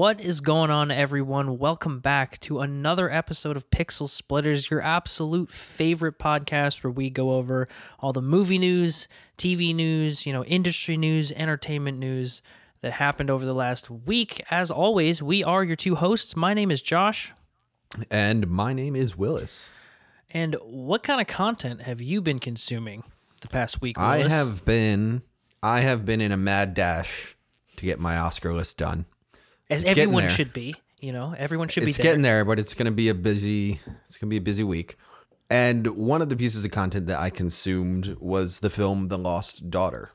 What is going on, everyone? Welcome back to another episode of Pixel Splitters, your absolute favorite podcast where we go over all the movie news, TV news, you know, industry news, entertainment news that happened over the last week. As always, we are your two hosts. My name is Josh. And my name is Willis. And what kind of content have you been consuming the past week? I have been I have been in a mad dash to get my Oscar list done. As getting everyone should be. You know, everyone should it's be there. getting there, but it's going to be a busy it's going to be a busy week. And one of the pieces of content that I consumed was the film The Lost Daughter,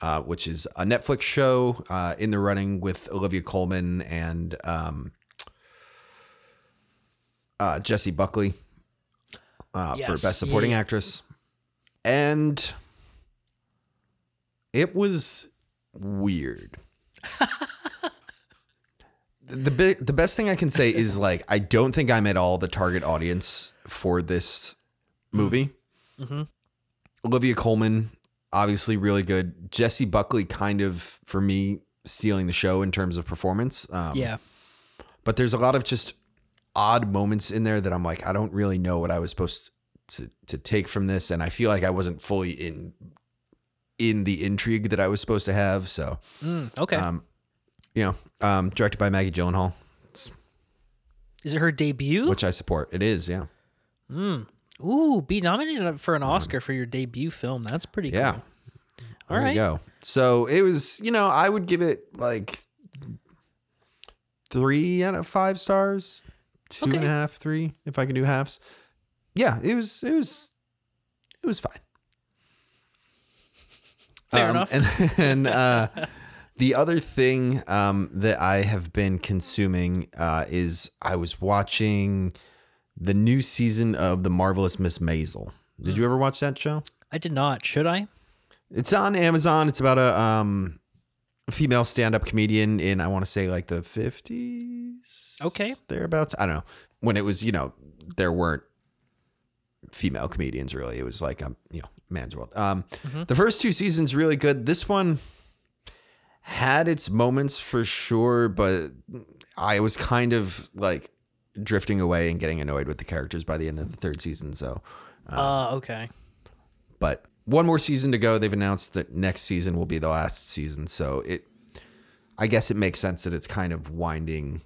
uh, which is a Netflix show uh, in the running with Olivia Colman and um, uh, Jessie Buckley uh, for Best Supporting Yeah. Actress. And it was weird. the bi- the best thing I can say is like I don't think I'm at all the target audience for this movie. Mhm. Olivia Colman, obviously really good. Jessie Buckley, kind of for me stealing the show in terms of performance. Um, Yeah. but there's a lot of just odd moments in there that I'm like I don't really know what I was supposed to to take from this, and I feel like I wasn't fully in in the intrigue that I was supposed to have. So, Mm, okay. um, you know, um, directed by Maggie Gyllenhaal, Is it her debut? which I support. It is, yeah, Mm. Ooh, be nominated for an Oscar for your debut film. That's pretty yeah. cool. There All right. you go. So it was, you know, I would give it like three out of five stars, two and a half, three, if I can do halves. Yeah, it was, it was, it was fine. Fair Um, enough. And then uh, the other thing um, that I have been consuming uh, is I was watching the new season of The Marvelous Miss Maisel. Did you ever watch that show? I did not. Should I? It's on Amazon. It's about a um, female stand-up comedian in I want to say like the fifties. Okay. thereabouts. I don't know when it was. You know, there weren't female comedians really. It was like a you know man's world. Um, the first two seasons really good. This one had its moments for sure, but I was kind of like drifting away and getting annoyed with the characters by the end of the third season. So Uh, okay. but one more season to go. They've announced that next season will be the last season, so it I guess it makes sense that it's kind of winding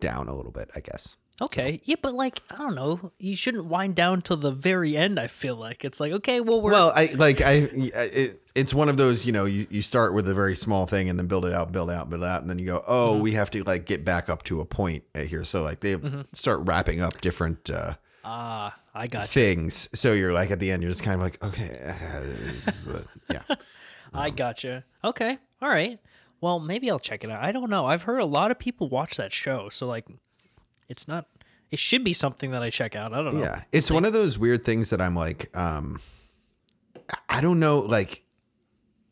down a little bit, I guess. Okay. Yeah, but like, I don't know. You shouldn't wind down till the very end, I feel like. It's like, okay, well, we're. Well, I like I it, it's one of those, you know, you, you start with a very small thing and then build it out, build it out, build it out, and then you go, "Oh, we have to like get back up to a point here." So like they start wrapping up different uh Ah, I got you. things. So you're like at the end you're just kind of like, "Okay, uh, this is the, yeah." I gotcha. Okay. All right. Well, maybe I'll check it out. I don't know. I've heard a lot of people watch that show. So, like, it's not. It should be something that I check out. I don't know. Yeah. It's one of those weird things that I'm like, um, I don't know. Like,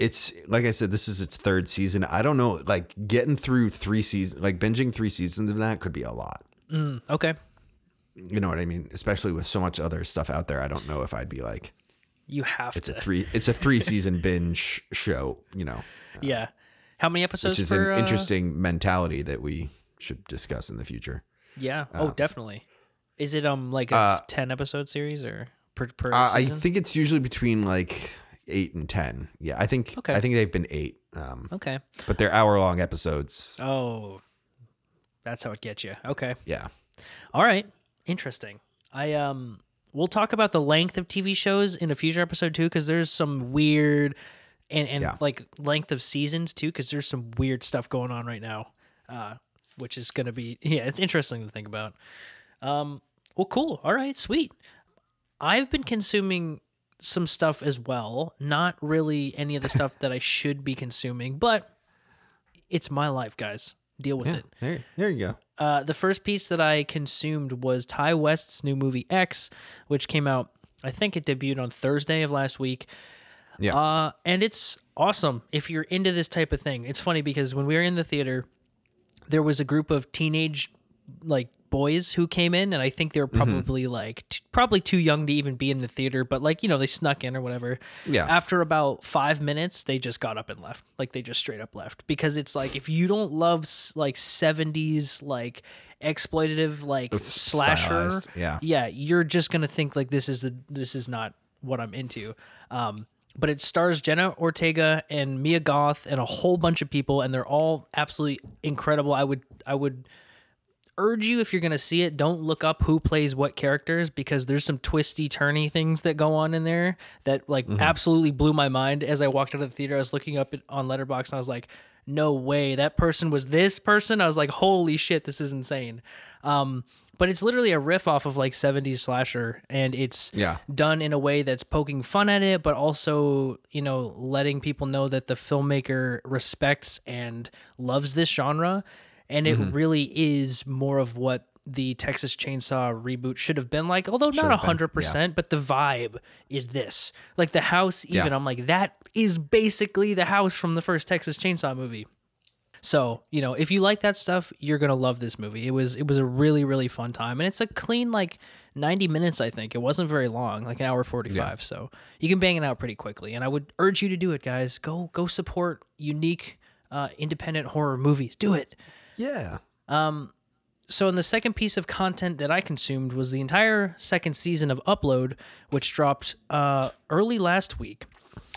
it's like I said, this is its third season. I don't know. Like, getting through three seasons, like binging three seasons of that could be a lot. Mm, okay. You know what I mean? Especially with so much other stuff out there. I don't know if I'd be like, You have to it's to. a three, it's a three season binge show, you know, yeah. How many episodes which is per, an uh, interesting mentality that we should discuss in the future. Yeah. oh, definitely. Is it um like a Uh, ten episode series or per per Uh, I think it's usually between like eight and 10. Yeah. I think, Okay. I think they've been eight. Um, okay. but they're hour long episodes. Oh, that's how it gets you. Okay. Yeah. All right. Interesting. I um we'll talk about the length of TV shows in a future episode too cuz there's some weird and and Yeah. like length of seasons too cuz there's some weird stuff going on right now. Uh which is going to be yeah, it's interesting to think about. Um well cool. All right, sweet. I've been consuming some stuff as well. Not really any of the stuff that I should be consuming, but it's my life, guys. Deal with it. There, there you go. Uh, the first piece that I consumed was Ti West's new movie X, which came out. I think it debuted on Thursday of last week. Yeah. Uh, and it's awesome if you're into this type of thing. It's funny because when we were in the theater, there was a group of teenage like boys who came in, and I think they were probably like t- probably too young to even be in the theater, but like you know they snuck in or whatever. Yeah. After about five minutes, they just got up and left. Like they just straight up left because it's like if you don't love s- like seventies like exploitative like slasher, stylized, yeah. yeah, you're just gonna think like this is the this is not what I'm into. Um, but it stars Jenna Ortega and Mia Goth and a whole bunch of people, and they're all absolutely incredible. I would I would urge you if you're gonna see it, don't look up who plays what characters because there's some twisty turny things that go on in there that like absolutely blew my mind. As I walked out of the theater, I was looking up it on Letterboxd and I was like, no way, that person was this person. I was like, holy shit, this is insane. Um, but it's literally a riff off of like 70s slasher and it's Yeah. done in a way that's poking fun at it but also you know letting people know that the filmmaker respects and loves this genre and it really is more of what the Texas Chainsaw reboot should have been like although not have 100% but the vibe is this like the house even Yeah. I'm like that is basically the house from the first Texas Chainsaw movie so, you know, if you like that stuff, you're going to love this movie. It was it was a really really fun time and it's a clean like 90 minutes I think. It wasn't very long, like an hour 45. So, you can bang it out pretty quickly and I would urge you to do it, guys. Go go support unique uh, independent horror movies. Do it. Yeah. So, in the second piece of content that I consumed was the entire second season of Upload, which dropped uh, early last week.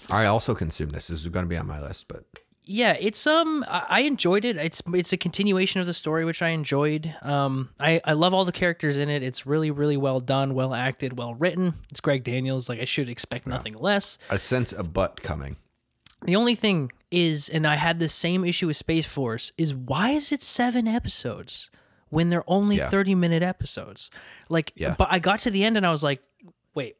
I also consumed this. This is going to be on my list, but yeah it's um I, I enjoyed it it's it's a continuation of the story which i enjoyed um i i love all the characters in it it's really really well done well acted well written it's greg daniels like i should expect nothing less I sense a butt coming. The only thing is and i had the same issue with space force is why is it seven episodes when they're only Yeah. 30 minute episodes like Yeah. but i got to the end and i was like wait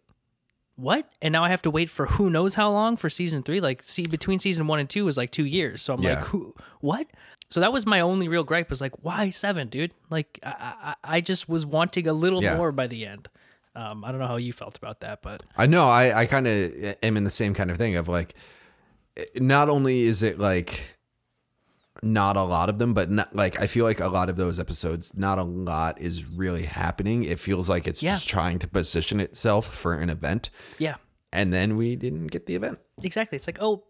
what? And now I have to wait for who knows how long for season three. Like, see, between season one and two was like two years. So I'm Yeah. like, who? What? So that was my only real gripe. Was like, why seven, dude? Like, I, I, I just was wanting a little more by the end. Um, I don't know how you felt about that, but I know. I, I kind of am in the same kind of thing of like, not only is it like not a lot of them, but not like I feel like a lot of those episodes, not a lot is really happening. It feels like it's Yeah. just trying to position itself for an event, yeah, and then we didn't get the event. exactly. It's like, oh,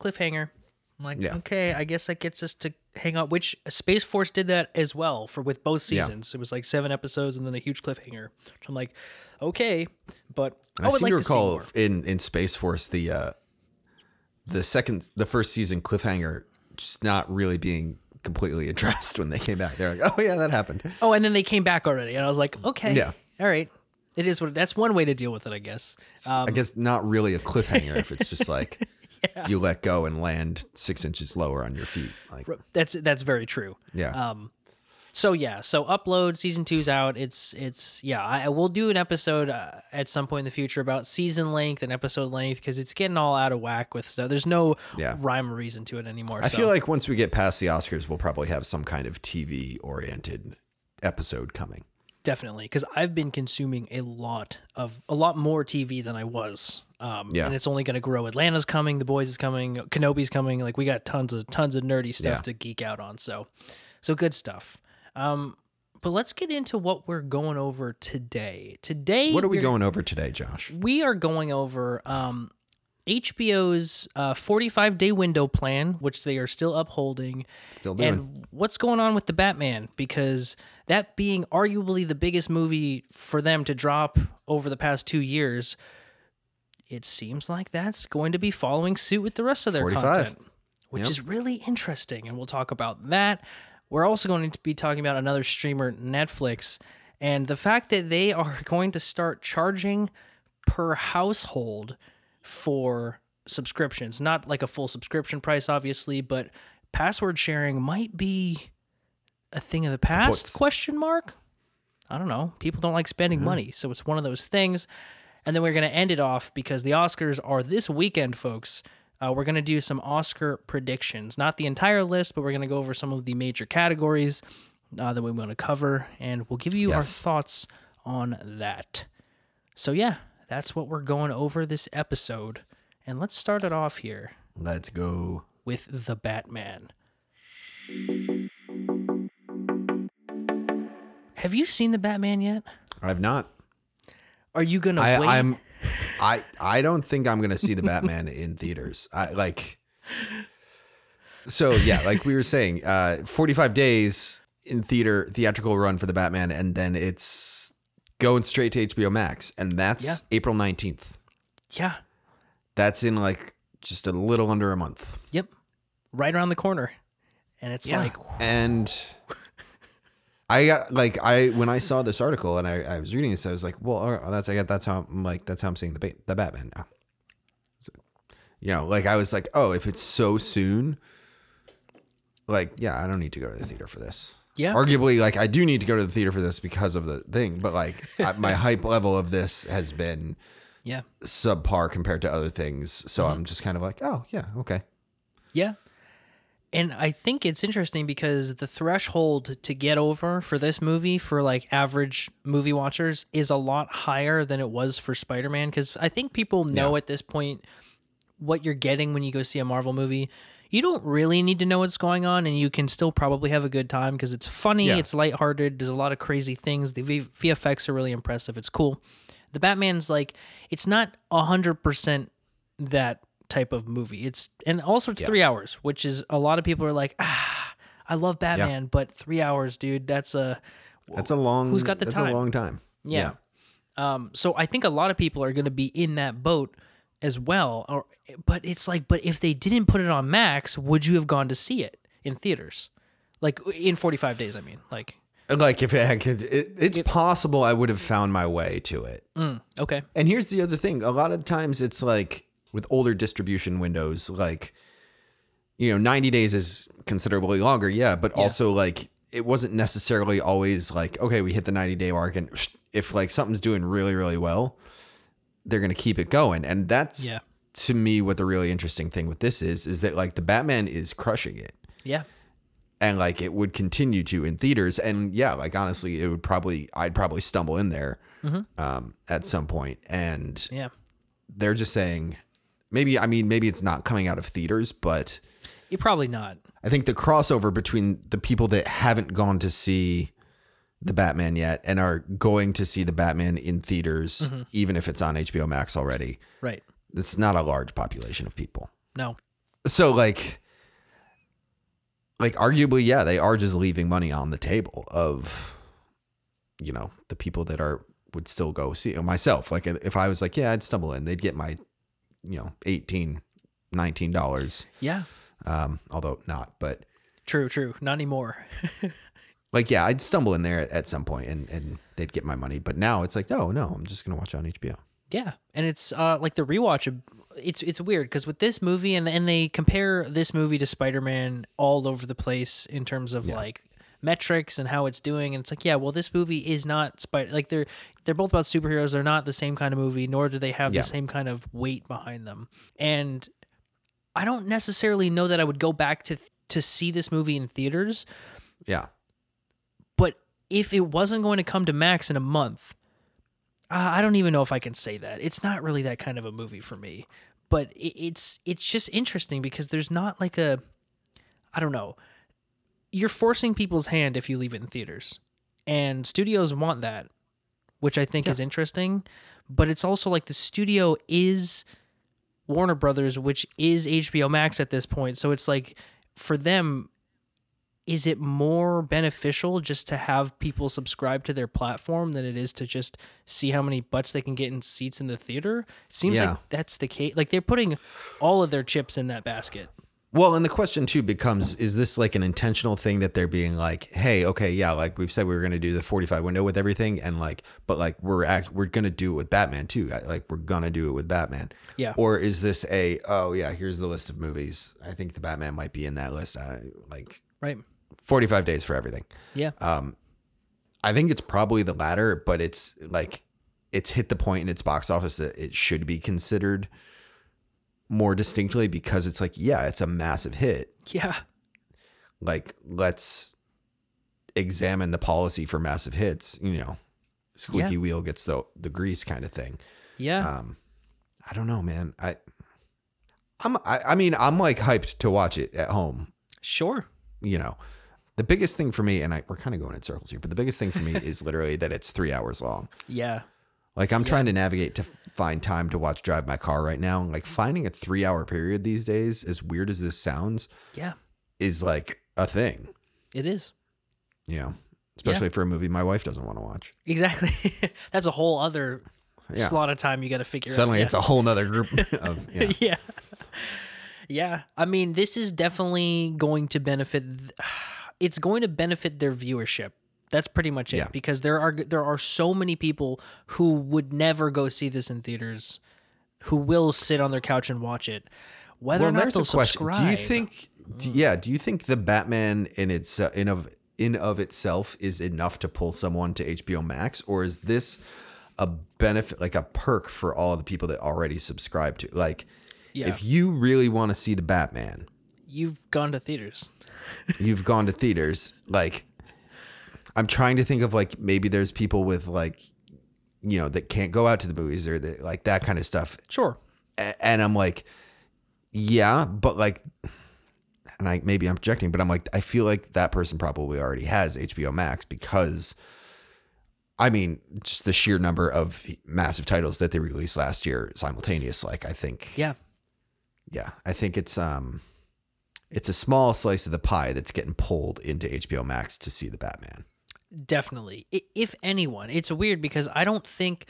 cliffhanger. I'm like, Yeah. okay, I guess that gets us to hang out. Which Space Force did that as well for with both Yeah. seasons. It was like seven episodes and then a huge cliffhanger. So I'm like, okay, but I I would like to to see recall more. in in Space Force the uh the second the first season cliffhanger just not really being completely addressed when they came back. They're like, oh yeah, that happened. Oh, and then they came back already, and I was like, okay, Yeah. all right, it is what. That's one way to deal with it, I guess. Um, I guess not really a cliffhanger if it's just like you let go and land six inches lower on your feet. Like that's that's very true. yeah, Um, So yeah, so upload season two's out. It's it's yeah. I, I will do an episode uh, at some point in the future about season length and episode length because it's getting all out of whack with stuff. There's no Yeah. rhyme or reason to it anymore. I so. feel like once we get past the Oscars, we'll probably have some kind of TV oriented episode coming. definitely because I've been consuming a lot of a lot more TV than I was. Um, Yeah. and it's only going to grow. Atlanta's coming, The Boys is coming, Kenobi's coming. Like we got tons of tons of nerdy stuff Yeah. to geek out on. So, so good stuff. Um, but let's get into what we're going over today. Today, What are we going over today, Josh? we are going over um, HBO's uh, 45 day window plan, which they are still upholding. Still doing. And what's going on with the Batman? Because that being arguably the biggest movie for them to drop over the past two years, it seems like that's going to be following suit with the rest of their 45. content, which Yep. is really interesting. And we'll talk about that. We're also going to be talking about another streamer, Netflix, and the fact that they are going to start charging per household for subscriptions. Not like a full subscription price, obviously, but password sharing might be a thing of the past? Question mark. I don't know. People don't like spending mm-hmm. money, so it's one of those things. And then we're going to end it off because the Oscars are this weekend, folks. Uh, we're going to do some Oscar predictions. Not the entire list, but we're going to go over some of the major categories uh, that we want to cover, and we'll give you our thoughts on that. So, yeah, that's what we're going over this episode. And let's start it off here Let's go. with the Batman. Have you seen the Batman yet? I've not. Are you gonna I, wait? I'm. I I don't think I'm gonna see the Batman in theaters. I like. So yeah, like we were saying, uh, 45 days in theater theatrical run for the Batman, and then it's going straight to HBO Max, and that's Yeah. April 19th. yeah. That's in like just a little under a month. Yep. Right around the corner. And it's like and I got like I when I saw this article and I, I was reading this, I was like, well, right, that's I got that's how I'm like that's how I'm seeing the the Batman now. So, you know, like I was like, oh, if it's so soon, like yeah, I don't need to go to the theater for this. Yeah. Arguably, like I do need to go to the theater for this because of the thing, but like I, my hype level of this has been Yeah. subpar compared to other things. So Mm-hmm. I'm just kind of like, oh yeah, okay. Yeah. And I think it's interesting because the threshold to get over for this movie for like average movie watchers is a lot higher than it was for Spider Man. Because I think people know Yeah. at this point what you're getting when you go see a Marvel movie. You don't really need to know what's going on, and you can still probably have a good time because it's funny, Yeah. it's lighthearted, there's a lot of crazy things. The v- VFX are really impressive. It's cool. The Batman's like, it's not 100% that type of movie. It's and also it's three hours, which is a lot of people are like, ah, I love Batman, but three hours, dude, that's a That's a long. Who's got the that's time? a long time. yeah. Um, so I think a lot of people are going to be in that boat as well. Or, but it's like, but if they didn't put it on Max, would you have gone to see it in theaters? Like in 45 days, I mean, like, Like if it, it it's possible I would have found my way to it. mm, okay. And here's the other thing: a lot of times it's like with older distribution windows, like you know, 90 days is considerably longer, yeah, but also like it wasn't necessarily always like okay, we hit the 90 day mark, and if like something's doing really really well, they're gonna keep it going, and that's Yeah. to me what the really interesting thing with this is is that like the Batman is crushing it. Yeah. and like it would continue to in theaters and yeah like honestly it would probably i'd probably stumble in there um, at some point and Yeah. they're just saying maybe i mean maybe it's not coming out of theaters but You're probably not. i think the crossover between the people that haven't gone to see the batman yet and are going to see the batman in theaters mm-hmm. even if it's on hbo max already Right. it's not a large population of people No. so like like arguably yeah they are just leaving money on the table of you know the people that are would still go see myself like if i was like yeah i'd stumble in they'd get my you know 18 19 dollars Yeah. um although not but True, true. Not anymore. like yeah i'd stumble in there at, at some point and and they'd get my money but now it's like no no i'm just gonna watch it on hbo Yeah, and it's uh, like the rewatch. It's it's weird because with this movie and and they compare this movie to Spider Man all over the place in terms of like metrics and how it's doing. And it's like, yeah, well, this movie is not Spider. Like they're they're both about superheroes. They're not the same kind of movie, nor do they have Yeah. the same kind of weight behind them. And I don't necessarily know that I would go back to to see this movie in theaters. yeah But if it wasn't going to come to Max in a month, uh, I don't even know if I can say that. It's not really that kind of a movie for me. But it, it's it's just interesting because there's not like a, I don't know. You're forcing people's hand if you leave it in theaters, and studios want that, which I think is interesting. But it's also like the studio is Warner Brothers, which is HBO Max at this point. So it's like for them, is it more beneficial just to have people subscribe to their platform than it is to just see how many butts they can get in seats in the theater? Seems Yeah. like that's the case. Like they're putting all of their chips in that basket. Well, and the question too becomes: Is this like an intentional thing that they're being like, "Hey, okay, yeah, like we've said we were going to do the forty-five window with everything, and like, but like we're act we're going to do it with Batman too. Like we're gonna do it with Batman. Yeah. Or is this a oh yeah, here's the list of movies. I think the Batman might be in that list. I like Right. forty-five days for everything. Yeah. Um I think it's probably the latter, but it's like it's hit the point in its box office that it should be considered more distinctly because it's like, yeah, it's a massive hit. yeah. Like, let's examine the policy for massive hits, you know. Squeaky Yeah. wheel gets the the grease kind of thing. Yeah. Um I don't know, man. I I'm I, I mean, I'm like hyped to watch it at home, sure. you know. The biggest thing for me, and I, we're kind of going in circles here, but the biggest thing for me is literally that it's three hours long. Yeah. Like I'm trying to navigate to find time to watch Drive My Car right now. Like finding a three hour period these days, as weird as this sounds, Yeah. is like a thing. It is. Yeah. especially for a movie my wife doesn't want to watch. Exactly. That's a whole other Yeah. slot of time you got to figure Suddenly, out. Suddenly it's a whole nother group of yeah. yeah. yeah. I mean, this is definitely going to benefit it's going to benefit their viewership. That's pretty much it Yeah. because there are there are so many people who would never go see this in theaters who will sit on their couch and watch it. Whether Well, or not there's they'll a question. subscribe. Do you think? Do, yeah. Do you think the Batman in its uh, in of in of itself is enough to pull someone to HBO Max, or is this a benefit, like a perk for all the people that already subscribe to? Like, Yeah. if you really want to see the Batman, you've gone to theaters? you've gone to theaters. Like, I'm trying to think of like maybe there's people with like, you know, that can't go out to the movies or that like that kind of stuff. Sure. A- and I'm like, yeah, but like, and I maybe I'm projecting, but I'm like, I feel like that person probably already has HBO Max because, I mean, just the sheer number of massive titles that they released last year simultaneous. Like, I think, Yeah. yeah, I think it's um, it's a small slice of the pie that's getting pulled into HBO Max to see the Batman. Definitely. If anyone, it's weird because I don't think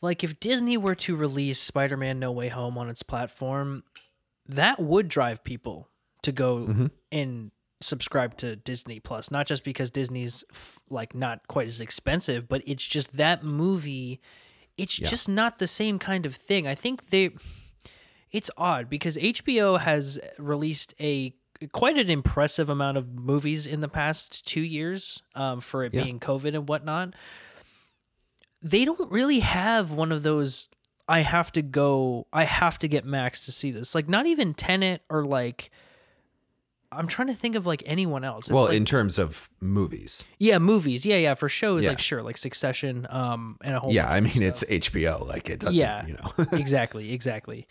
like if Disney were to release Spider-Man No Way Home on its platform, that would drive people to go mm-hmm. and subscribe to Disney Plus, not just because Disney's f- like not quite as expensive, but it's just that movie it's just not the same kind of thing. I think they it's odd because HBO has released a quite an impressive amount of movies in the past two years um, for it Yeah. being COVID and whatnot. They don't really have one of those. I have to go. I have to get Max to see this. Like not even Tenet or like. I'm trying to think of like anyone else. It's well, like, in terms of movies, yeah, movies. Yeah, yeah, for shows Yeah. like sure, like Succession, um, and a whole. yeah, I mean, it's HBO. Like, it doesn't, Yeah. you know. exactly, exactly.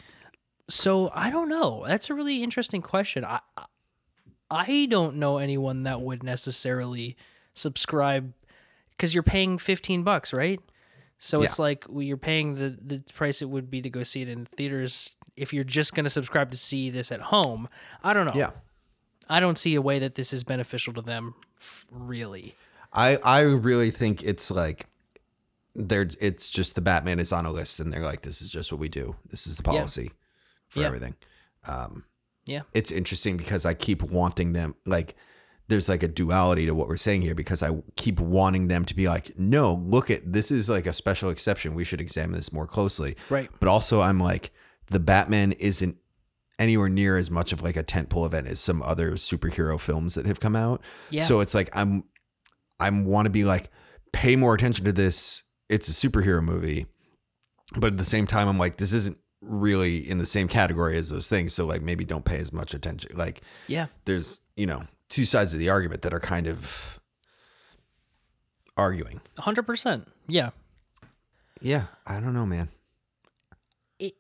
So I don't know. That's a really interesting question. I I don't know anyone that would necessarily subscribe because you're paying fifteen bucks, right? So it's like well, you're paying the the price it would be to go see it in theaters. If you're just going to subscribe to see this at home, I don't know. yeah. I don't see a way that this is beneficial to them, really. I I really think it's like they're it's just the Batman is on a list and they're like this is just what we do. This is the policy for Yeah. everything. Um Yeah. it's interesting because I keep wanting them like there's like a duality to what we're saying here because I keep wanting them to be like no, look at this is like a special exception. We should examine this more closely. Right. But also I'm like the Batman isn't anywhere near as much of like a tentpole event as some other superhero films that have come out. Yeah. So it's like I'm I'm want to be like pay more attention to this. It's a superhero movie. But at the same time I'm like this isn't really in the same category as those things. So like maybe don't pay as much attention. Like Yeah. there's, you know, two sides of the argument that are kind of arguing. 100%. Yeah. Yeah, I don't know, man. it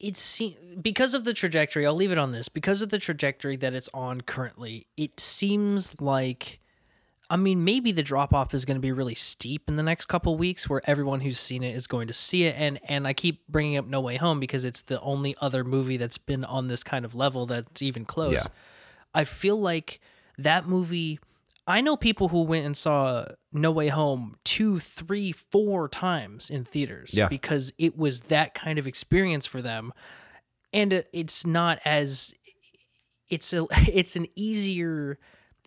it se- because of the trajectory i'll leave it on this because of the trajectory that it's on currently it seems like i mean maybe the drop off is going to be really steep in the next couple weeks where everyone who's seen it is going to see it and and i keep bringing up no way home because it's the only other movie that's been on this kind of level that's even close Yeah. i feel like that movie I know people who went and saw No Way Home two, three, four times in theaters Yeah. because it was that kind of experience for them, and it, it's not as it's a it's an easier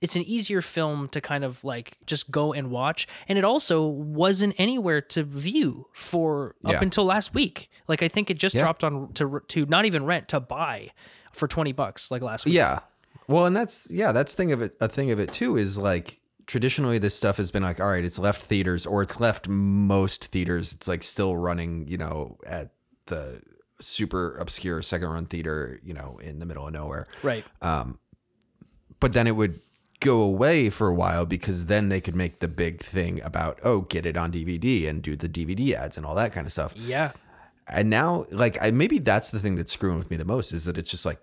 it's an easier film to kind of like just go and watch, and it also wasn't anywhere to view for up Yeah. until last week. Like I think it just Yeah. dropped on to to not even rent to buy for twenty bucks like last week. Yeah. Well, and that's yeah, that's thing of it. A thing of it too is like traditionally this stuff has been like, all right, it's left theaters or it's left most theaters. It's like still running, you know, at the super obscure second run theater, you know, in the middle of nowhere. Right. Um but then it would go away for a while because then they could make the big thing about oh, get it on DVD and do the DVD ads and all that kind of stuff. Yeah. And now, like, I, maybe that's the thing that's screwing with me the most is that it's just like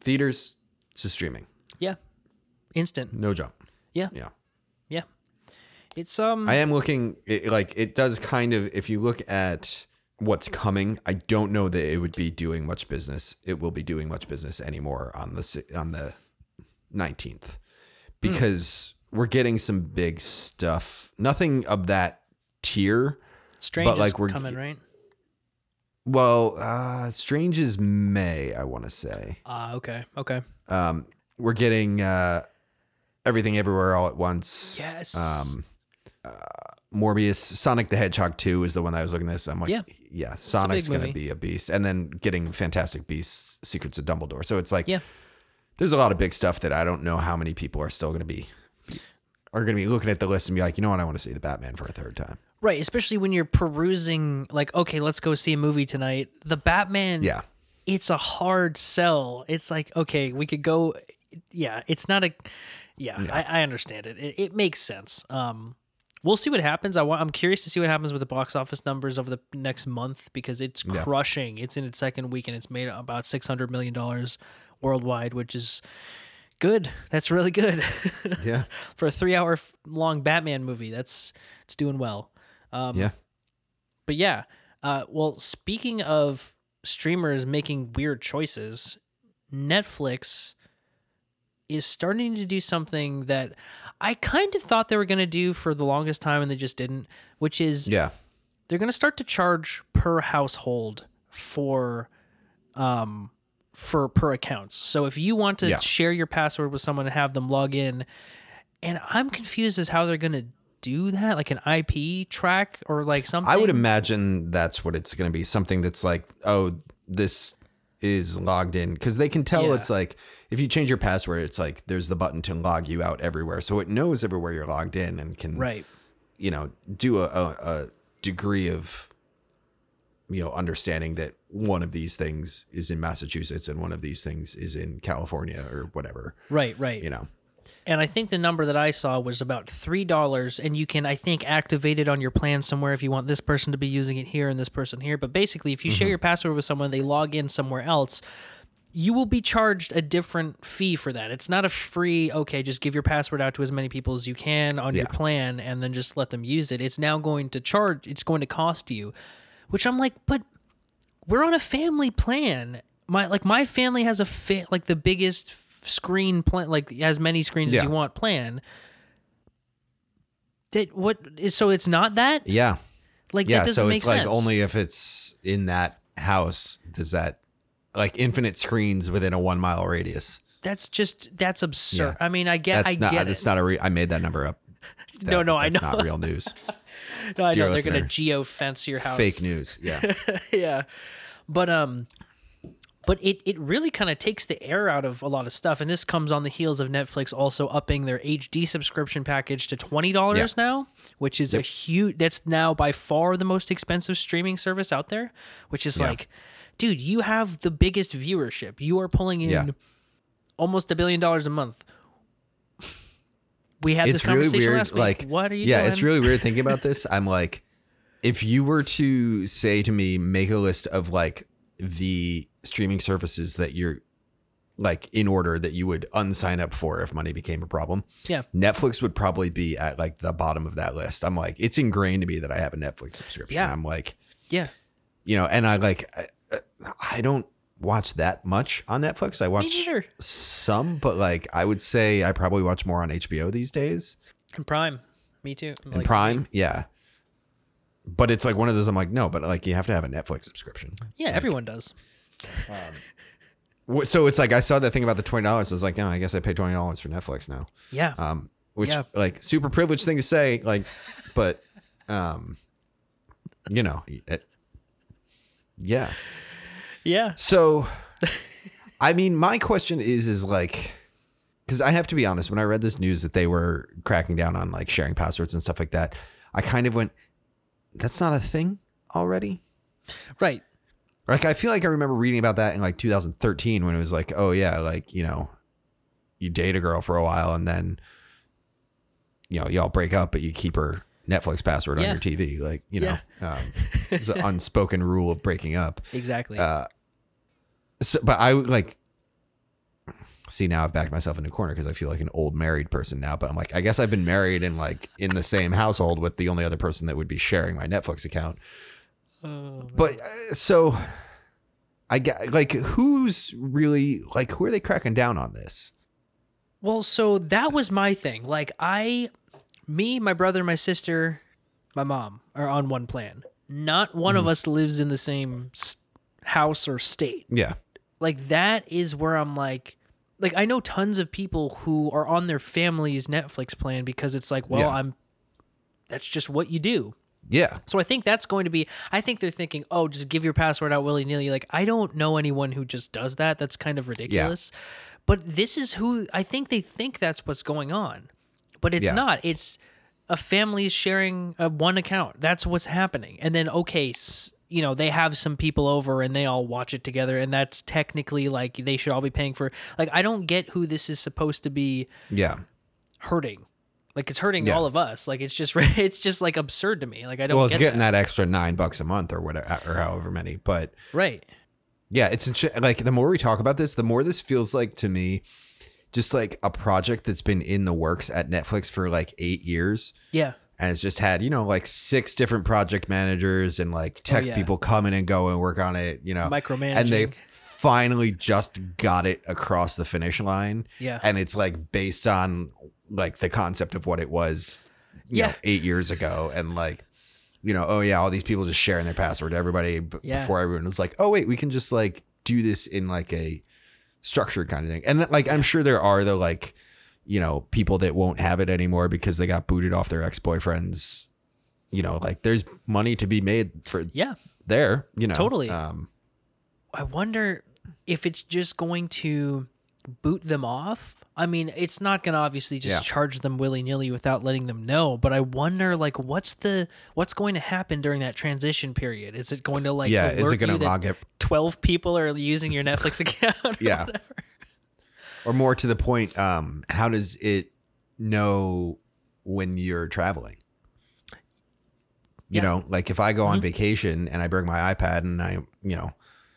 theaters to streaming. Yeah. instant. no jump. Yeah, Yeah. yeah. It's um. I am looking it, like it does kind of if you look at what's coming, I don't know that it would be doing much business. It will be doing much business anymore on the on the 19th because we're getting some big stuff. Nothing of that tier. Strange but, is like, we're- coming, right? Well, uh Strange is May, I want to say. Ah, okay, okay. Um we're getting uh everything everywhere all at once. Yes. Um uh, Morbius, Sonic the Hedgehog 2 is the one that I was looking at this. I'm like, Yeah. yeah, Sonic's going to be a beast. And then getting Fantastic Beasts, Secrets of Dumbledore. So it's like, Yeah. There's a lot of big stuff that I don't know how many people are still going to be, are going to be looking at the list and be like, you know what, I want to see the Batman for a third time. Right, especially when you're perusing, like, okay, let's go see a movie tonight. The Batman, Yeah. it's a hard sell. It's like, okay, we could go. Yeah, it's not a. Yeah, I, I understand it. it. It makes sense. Um, we'll see what happens. I want. I'm curious to see what happens with the box office numbers over the next month because it's Yeah. crushing. It's in its second week and it's made about six hundred million dollars worldwide, which is good. That's really good Yeah. for a three-hour long Batman movie. That's it's doing well. Um, yeah. but yeah, uh, well, speaking of streamers making weird choices, Netflix is starting to do something that I kind of thought they were going to do for the longest time and they just didn't, which is Yeah. they're going to start to charge per household for um for per accounts. So if you want to Yeah. share your password with someone and have them log in and I'm confused as how they're going to do that like an IP track or like something I would imagine that's what it's going to be. Something that's like, oh, this is logged in because they can tell Yeah. it's like if you change your password, it's like there's the button to log you out everywhere, so it knows everywhere you're logged in and can right you know do a, a, a degree of you know understanding that one of these things is in Massachusetts and one of these things is in California or whatever. right right You know, and I think the number that I saw was about three dollars, and you can I think activate it on your plan somewhere if you want this person to be using it here and this person here. But basically, if you share mm-hmm. your password with someone, they log in somewhere else. You will be charged a different fee for that. It's not a free, okay, just give your password out to as many people as you can on your plan and then just let them use it. It's now going to charge, it's going to cost you, which I'm like, but we're on a family plan. My like my family has a fa- like the biggest screen plan, like as many screens as you want plan. That what is so it's not that yeah, like yeah. that doesn't So make it's like sense. only if it's in that house does that like infinite screens within a one mile radius. that's just that's absurd. Yeah. I mean, I get That's I not. get That's it. not a. Re- I made that number up. no, no, I know. Not real news. no, I know dear they're gonna listener. geo fence your house. Fake news. Yeah. yeah but um but it, it really kind of takes the air out of a lot of stuff and this comes on the heels of netflix also upping their hd subscription package to $20 Yeah. now which is a huge that's now by far the most expensive streaming service out there which is Yeah. like dude you have the biggest viewership you are pulling in Yeah. almost a billion dollars a month we had this really conversation weird. last week Like, what are you yeah, doing? it's really weird thinking about this. I'm like, if you were to say to me, make a list of like the streaming services that you're like in order that you would unsign up for if money became a problem. yeah Netflix would probably be at like the bottom of that list. I'm like, it's ingrained to me that I have a Netflix subscription. Yeah. I'm like, yeah you know, and I like, I, I don't watch that much on Netflix. I watch some, but like, I would say I probably watch more on HBO these days. and prime me too And Prime, yeah. But it's like one of those. I'm like, no, but like you have to have a Netflix subscription. yeah everyone does Wh- So it's like I saw that thing about the twenty dollars. I was like, no, I guess I pay twenty dollars for Netflix now. yeah Um, which Yeah. like super privileged thing to say, like, but um, you know, it, yeah. Yeah So, I mean, my question is, is like, because I have to be honest, when I read this news that they were cracking down on like sharing passwords and stuff like that, I kind of went, that's not a thing already. right Like, I feel like I remember reading about that in like 2013 when it was like, oh, yeah, like, you know, you date a girl for a while and then, you know, y'all break up, but you keep her Netflix password Yeah. on your TV. Like, you know, um, it's an unspoken rule of breaking up. Exactly. Uh, so, but I would like, See now I've backed myself into a corner because I feel like an old married person now. But I'm like, I guess I've been married and like in the same household with the only other person that would be sharing my Netflix account. but uh, so I get like who's really like who are they cracking down on this? Well, so that was my thing. Like I, me, my brother, my sister, my mom are on one plan. Not one of us lives in the same house or state. Yeah. Like that is where I'm like, like I know tons of people who are on their family's Netflix plan because it's like, well, Yeah. I'm. That's just what you do. Yeah. So I think that's going to be. I think they're thinking, oh, just give your password out willy nilly. Like I don't know anyone who just does that. That's kind of ridiculous. Yeah. But this is who I think they think that's what's going on, but it's Yeah. not. It's a family sharing a one account. That's what's happening. And then okay, s- you know they have some people over and they all watch it together, and that's technically like they should all be paying for. Like I don't get who this is supposed to be Yeah. hurting. Like it's hurting Yeah. all of us. Like it's just it's just like absurd to me. Like I don't. Well, it's get getting that. that extra nine bucks a month or whatever, or however many. But right. yeah, it's like the more we talk about this, the more this feels like to me, just like a project that's been in the works at Netflix for like eight years. Yeah. And it's just had you know like six different project managers and like oh, tech Oh, yeah. people come in and go and work on it you know Micromanaging. and they finally just got it across the finish line Yeah. and it's like based on like the concept of what it was you Yeah. know, eight years ago and like you know oh yeah all these people just sharing their password to everybody b- Yeah. before everyone was like oh wait we can just like do this in like a structured kind of thing and like i'm sure there are the like you know people that won't have it anymore because they got booted off their ex-boyfriends you know like there's money to be made for Yeah. there you know Totally. um I wonder if it's just going to boot them off. I mean, it's not going to obviously just Yeah. charge them willy nilly without letting them know. But I wonder, like, what's the what's going to happen during that transition period? Is it going to like yeah is it going to log it Twelve people are using your Netflix account. Yeah. whatever? Or more to the point um how does it know when you're traveling you Yeah. know like if i go on vacation and i bring my ipad and i you know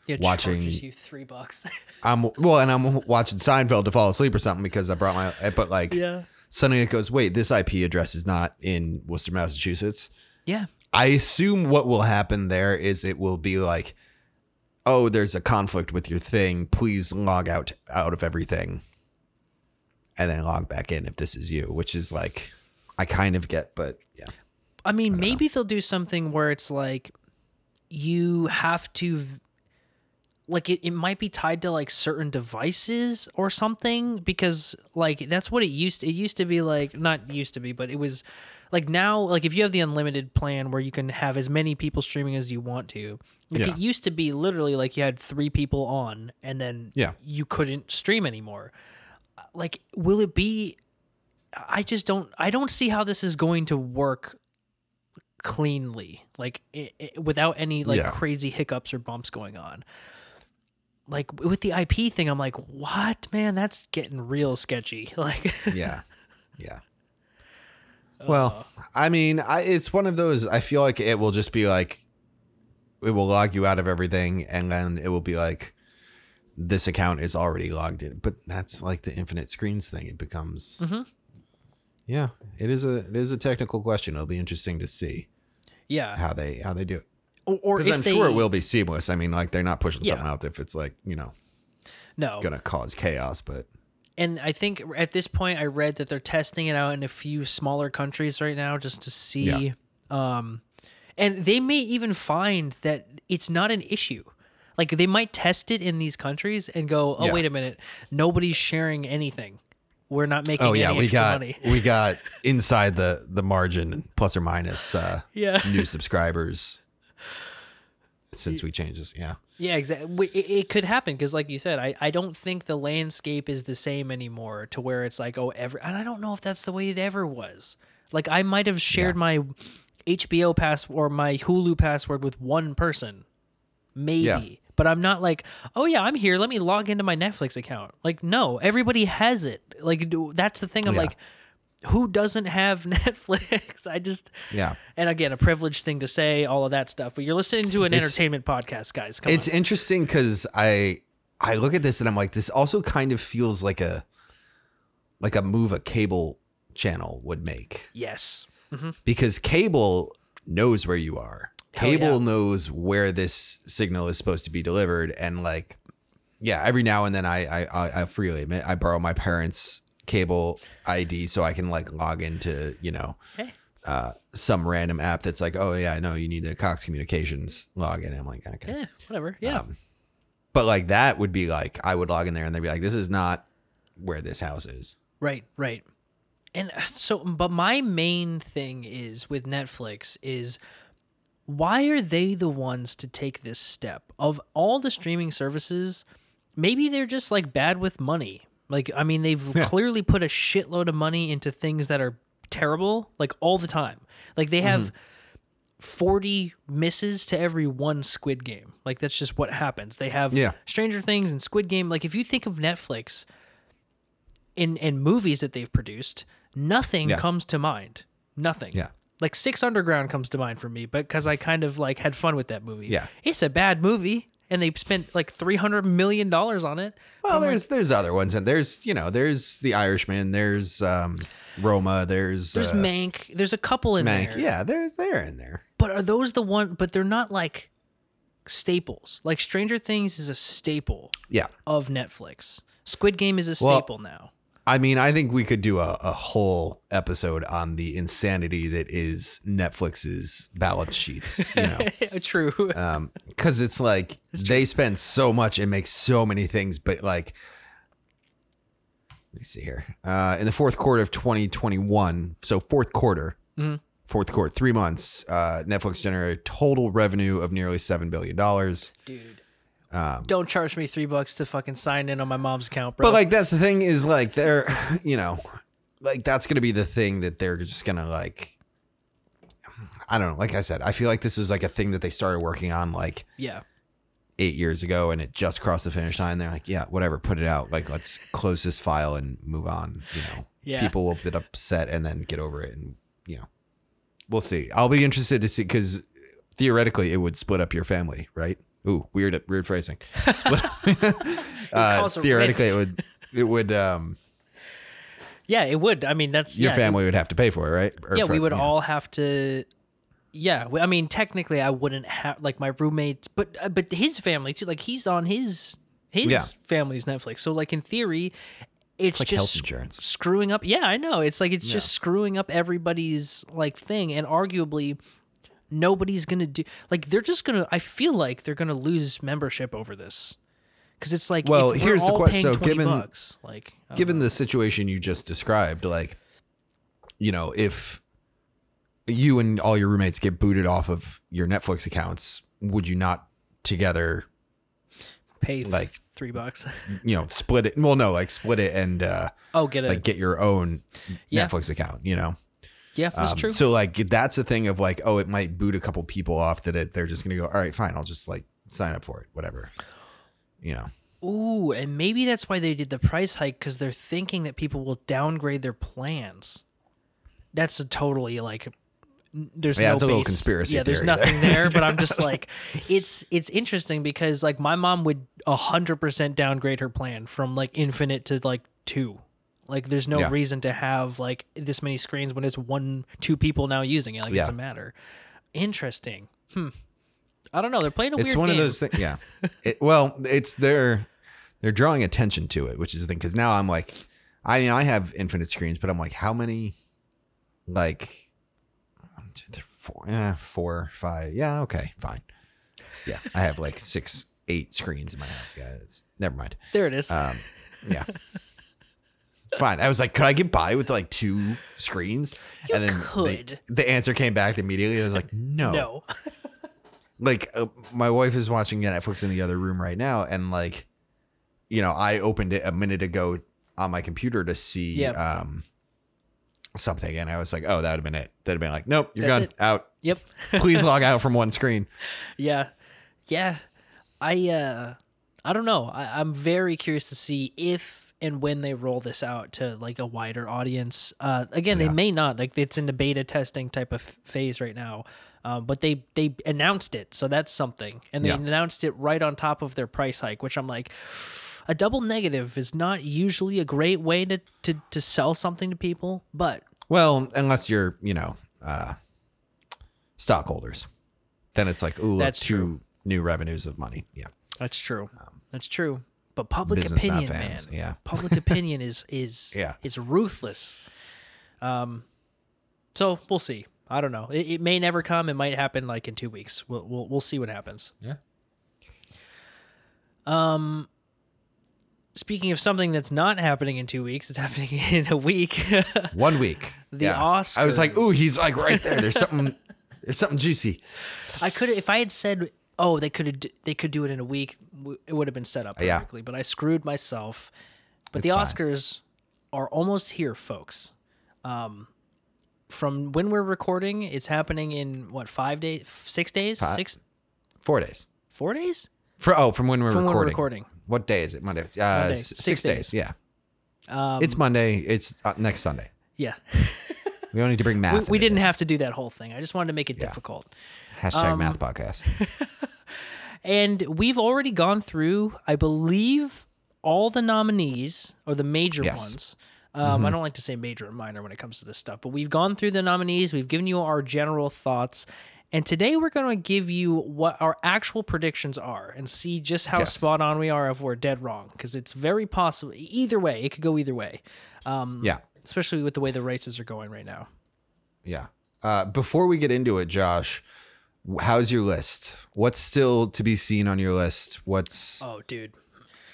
It Watching- charges you three bucks. i'm well and i'm watching seinfeld to fall asleep or something because i brought my but like yeah. suddenly it goes wait this ip address is not in worcester massachusetts Yeah. I assume what will happen there is it will be like, oh, there's a conflict with your thing. Please log out out of everything, and then log back in if this is you. Which is like, I kind of get, but yeah, I mean, maybe they'll do something where it's like you have to v- like it, it might be tied to like certain devices or something because like that's what it used it used to be like not used to be but it was like now like if you have the unlimited plan where you can have as many people streaming as you want to like Yeah. it used to be literally like you had three people on and then Yeah. you couldn't stream anymore like will it be i just don't i don't see how this is going to work cleanly like i i without any like Yeah. crazy hiccups or bumps going on like with the ip thing i'm like what man that's getting real sketchy like yeah, yeah. Well, uh. I mean, I, it's one of those. I feel like it will just be like, it will log you out of everything, and then it will be like, this account is already logged in. But that's like the infinite screens thing. It becomes, yeah. It is a it is a technical question. It'll be interesting to see yeah how they how they do it. or, I'm they sure it will be seamless. I mean, like they're not pushing something out if it's like you know no gonna cause chaos. But and I think at this point I read that they're testing it out in a few smaller countries right now just to see Yeah. um and they may even find that it's not an issue. Like they might test it in these countries and go, "Oh Yeah. wait a minute, nobody's sharing anything. We're not making oh yeah, any we got money." we got inside the the margin plus or minus uh, Yeah. new subscribers since we changed this. Yeah. Yeah, exactly. It, it could happen because, like you said, I, I don't think the landscape is the same anymore to where it's like, oh, every, and I don't know if that's the way it ever was. Like, I might have shared my HBO password or my Hulu password with one person, maybe, Yeah. but I'm not like, oh yeah, I'm here. Let me log into my Netflix account. Like, no, everybody has it. Like, that's the thing. I'm Yeah. like, who doesn't have Netflix? I just, Yeah. and again, a privileged thing to say, all of that stuff. But you're listening to an It's- entertainment podcast, guys. Come It's on. interesting because I I look at this and I'm like, this also kind of feels like a like a move a cable channel would make Yes. Because cable knows where you are. Hell Cable yeah. knows where this signal is supposed to be delivered, and like, yeah, every now and then I I I, I freely admit I borrow my parents' cable ID so I can like log into you know Hey. uh, some random app that's like, oh yeah, no, you need the Cox Communications login. I'm like, okay, Yeah. Whatever. Yeah. Um, but like that would be like I would log in there and they'd be like, this is not where this house is. Right, right. And uh, so, but my main thing is with Netflix is why are they the ones to take this step? Of all the streaming services, maybe they're just like bad with money. Like, I mean, they've clearly put a shitload of money into things that are terrible, like all the time. Like, they have 40 misses to every one Squid Game. Like, that's just what happens. They have Yeah. Stranger Things and Squid Game. Like, if you think of Netflix, in in movies that they've produced, nothing Yeah. comes to mind. Nothing. Yeah. Like Six Underground comes to mind for me, but because I kind of like had fun with that movie. Yeah. It's a bad movie, and they spent like three hundred million dollars on it. Well, there's there's other ones, and there's you know there's the Irishman, there's um, Roma, there's There's uh, Mank. There's a couple in Mank. there. Yeah, there's they're in there. But are those the one? But they're not like staples. Like Stranger Things is a staple Yeah, of Netflix. Squid Game is a Well- staple now. I mean, I think we could do a, a whole episode on the insanity that is Netflix's balance sheets. You know, True. because it's like they spend so much and make so many things, but like, let me see here. Uh, in the fourth quarter of 2021, so fourth quarter, fourth quarter, three months, uh, Netflix generated total revenue of nearly seven billion dollars. Dude. Um, Don't charge me three bucks to fucking sign in on my mom's account, bro. But like that's the thing is like they're you know like that's gonna be the thing that they're just gonna like I don't know. Like I said, I feel like this was like a thing that they started working on like yeah. eight years ago, and it just crossed the finish line. They're like, yeah, whatever, put it out. Like let's close this file and move on. You know, Yeah. people will get upset and then get over it, and you know, we'll see. I'll be interested to see because theoretically it would split up your family, right? Ooh, weird, weird phrasing. Uh, theoretically, it would, it would. um Yeah, it would. I mean, that's your yeah, family would have to pay for it, right? Or yeah, for- we would all have to. Yeah, I mean, technically, I wouldn't have like my roommate, but uh, but his family too. Like he's on his his Yeah. family's Netflix. So like in theory, it's, like just health insurance. screwing up. Yeah, I know. It's like it's just screwing up everybody's like thing, and arguably, nobody's gonna do like they're just gonna. I feel like they're gonna lose membership over this. Because it's like, Well, here's the all quest- paying so given- bucks, like, given the situation you just described, like, you know, if you and all your roommates get booted off of your Netflix accounts, would you not together, pay like- like three bucks. you know, split it? Well, no, like split it and uh, oh, get it like get your own Yeah. Netflix account. You know, yeah, that's Um, true. So like that's the thing of like, oh, it might boot a couple people off that it, they're just gonna go, all right, fine, I'll just like sign up for it, whatever. You know, Ooh, and maybe that's why they did the price hike because they're thinking that people will downgrade their plans. That's a totally like. There's Yeah, no it's a little conspiracy Yeah, there's theory there. nothing there, but I'm just like, it's it's interesting because like my mom would hundred percent downgrade her plan from like infinite to like two. Like, there's no Yeah. reason to have like this many screens when it's one, two people now using it. Like, it doesn't matter. Interesting. Hmm. I don't know. They're playing a it's weird It's one game. of those things. Yeah. It, well, it's they're they're drawing attention to it, which is the thing. Because now I'm like, I mean, I have infinite screens, but I'm like, how many? Like, one, two, three, four, yeah, four, five. Yeah, okay, fine. Yeah, I have like six, eight screens in my house, guys. Never mind. There it is. Um, yeah. Fine. I was like, could I get by with like two screens? You and then could. the answer came back immediately. I was like, no no. like uh, my wife is watching Netflix in the other room right now, and like, you know, I opened it a minute ago on my computer to see Yep. um something, and I was like, oh, that would have been it. That'd have been like, nope, you're That's gone it. out. Yep. Please log out from one screen. Yeah. Yeah. I uh I don't know. I, I'm very curious to see if and when they roll this out to like a wider audience. Uh, again, they may not like it's in the beta testing type of phase right now, um, but they they announced it, so that's something, and they Yeah. announced it right on top of their price hike, which I'm like. A double negative is not usually a great way to, to, to sell something to people, but Well, unless you're, you know, uh, stockholders, then it's like, ooh, That's that's two new revenues of money. Yeah. That's true. That's true. But public Business, opinion, man. Yeah. Public opinion is is Yeah. is ruthless. Um, so we'll see. I don't know. It, it may never come. It might happen like in two weeks. We'll we'll we'll see what happens. Yeah. Um. Speaking of something that's not happening in two weeks, it's happening in a week. One week. The yeah. I was like, ooh, he's like right there. There's something. There's something juicy. I could if I had said, "Oh, they could they could do it in a week," it would have been set up Yeah. perfectly. But I screwed myself. But It's the fine. Oscars are almost here, folks. Um, from when we're recording, it's happening in what five days, six days, six, Four days. four days. For oh, from when we're From when recording. we're recording. What day is it? Monday. Uh, Monday. Six Six, days. days. Yeah. it's Monday. It's uh, next Sunday. Yeah, We don't need to bring math. we, we didn't this. have to do that whole thing. I just wanted to make it difficult. hashtag um, math podcast. And we've already gone through, I believe, all the nominees or the major Yes. ones. Um, I don't like to say major or minor when it comes to this stuff, but we've gone through the nominees. We've given you our general thoughts. And today we're going to give you what our actual predictions are and see just how Yes. spot on we are if we're dead wrong. Because it's very possible. Either way, it could go either way, yeah. especially with the way the races are going right now. Yeah. Uh, before we get into it, Josh, how's your list? What's still to be seen on your list? What's Oh, dude.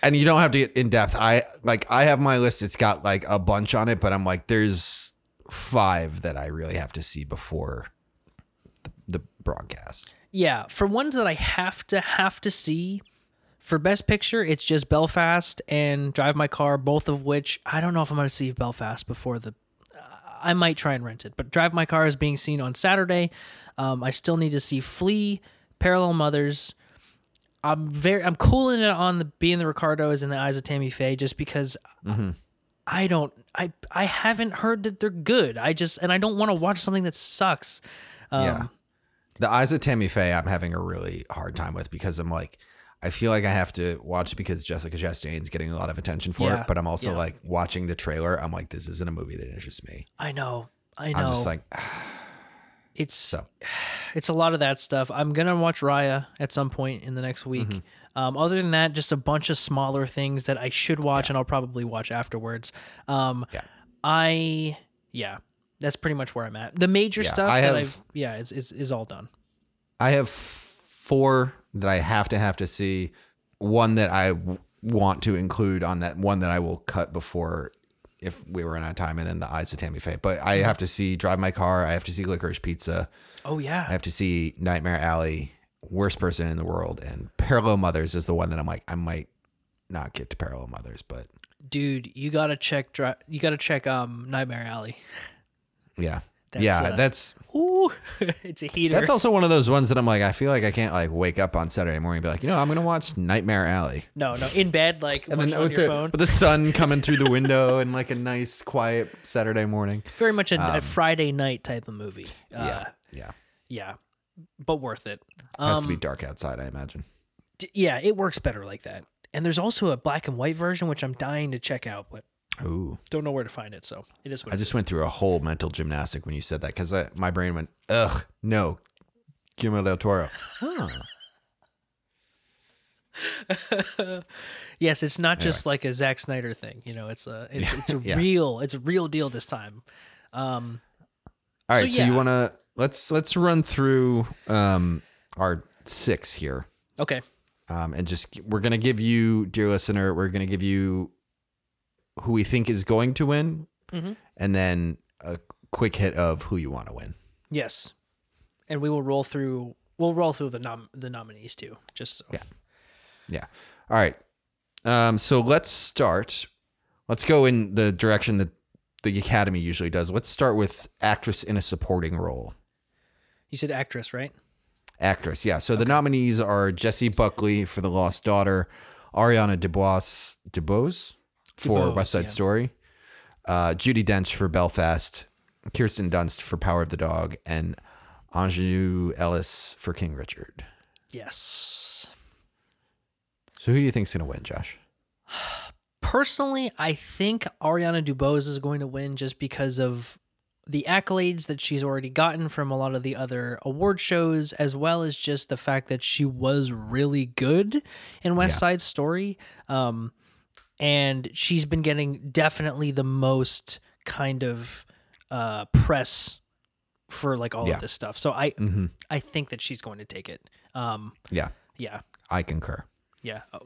and you don't have to get in depth. I like I have my list. It's got like a bunch on it, but I'm like, there's five that I really have to see before the, the broadcast. Yeah, for ones that I have to have to see, for Best Picture, it's just Belfast and Drive My Car, both of which I don't know if I'm going to see Belfast before the. I might try and rent it, but Drive My Car is being seen on Saturday. Um, I still need to see Flee, Parallel Mothers. I'm very I'm cooling it on the being the Ricardos in the eyes of Tammy Faye just because I don't I I haven't heard that they're good. I just and I don't want to watch something that sucks. Um, yeah. The Eyes of Tammy Faye, I'm having a really hard time with because I'm like, I feel like I have to watch because Jessica Chastain's getting a lot of attention for Yeah, it, but I'm also yeah. like watching the trailer. I'm like, this isn't a movie that interests me. I know. I know. I'm just like, it's so it's a lot of that stuff. I'm gonna watch Raya at some point in the next week. Mm-hmm. Um, other than that, just a bunch of smaller things that I should watch and I'll probably watch afterwards. Um, Yeah. I yeah, that's pretty much where I'm at. The major Yeah, stuff I that have- I've yeah is, is is all done. I have four that I have to have to see. One that I w- want to include on that one that I will cut before if we were in of time, and then the Eyes of Tammy Faye. But I have to see Drive My Car. I have to see Licorice Pizza. Oh yeah, I have to see Nightmare Alley, Worst Person in the World, and Parallel Mothers is the one that I'm like I might not get to Parallel Mothers, but dude, you gotta check. Dri- you gotta check um Nightmare Alley. yeah, That's, yeah, uh, that's Ooh, it's a heater. that's also one of those ones that I'm like I feel like I can't like wake up on Saturday morning and be like you know I'm gonna watch Nightmare Alley. no, no, in bed like And then on with your the, phone. with the sun coming through the window and like a nice quiet Saturday morning. Very much a, a Friday night type of movie. Uh, Um, Yeah, yeah. yeah, but worth it. Has Um, to be dark outside, I imagine. d- yeah, it works better like that. And there's also a black and white version which I'm dying to check out, but Ooh, don't know where to find it. So it is what I just is. went through a whole mental gymnastic when you said that because my brain went, ugh, no, Guillermo del Toro. Huh. Yes, it's not just like a Zack Snyder thing. You know, it's a it's, it's a Yeah. real it's a real deal this time. Um, All So, right, so, you want to let's let's run through um our six here. okay, Um, and just we're gonna give you, dear listener, we're gonna give you who we think is going to win, Mhm. and then a quick hit of who you want to win. yes, and we will roll through. We'll roll through the nom the nominees too, just so. Yeah. Yeah. All right. Um, so let's start. Let's go in the direction that the Academy usually does. Let's start with actress in a supporting role. You said actress, right? Actress, yeah. So the nominees are Jessie Buckley for The Lost Daughter, Ariana DeBose, DeBose, for DeBose, West Side yeah. Story, uh, Judi Dench for Belfast, Kirsten Dunst for Power of the Dog, and Aunjanue Ellis for King Richard. Yes. So who do you think's gonna win, Josh? Personally, I think Ariana DeBose is going to win just because of the accolades that she's already gotten from a lot of the other award shows, as well as just the fact that she was really good in West Yeah. Side Story. Um, and she's been getting definitely the most kind of uh, press for like all Yeah. of this stuff. So I Mm-hmm. I think that she's going to take it. Um, Yeah, yeah, I concur. yeah. Oh,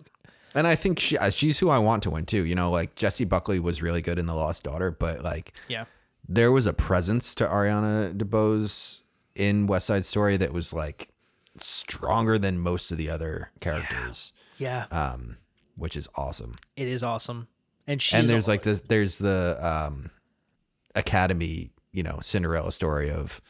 And I think she, uh, she's who I want to win too. You know, like Jessie Buckley was really good in The Lost Daughter, but like yeah. there was a presence to Ariana DeBose in West Side Story that was like stronger than most of the other characters, Yeah, um, which is awesome. it is awesome. And she's and there's like this, there's the um, Academy, you know, Cinderella story of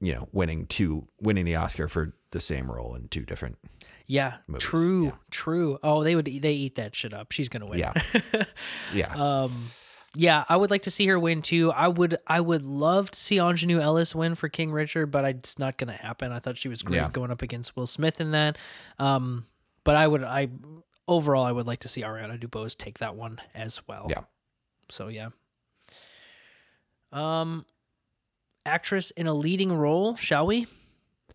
you know winning two, winning the Oscar for the same role in two different. yeah, movies, true, yeah. true. Oh, they would they eat that shit up. She's gonna win. Yeah, yeah, Um, yeah, I would like to see her win too. I would, I would love to see Aunjanue Ellis win for King Richard, but it's not going to happen. I thought she was great Yeah. going up against Will Smith in that. Um, but I would, I overall, I would like to see Ariana DeBose take that one as well. yeah. So yeah. Um, actress in a leading role, shall we?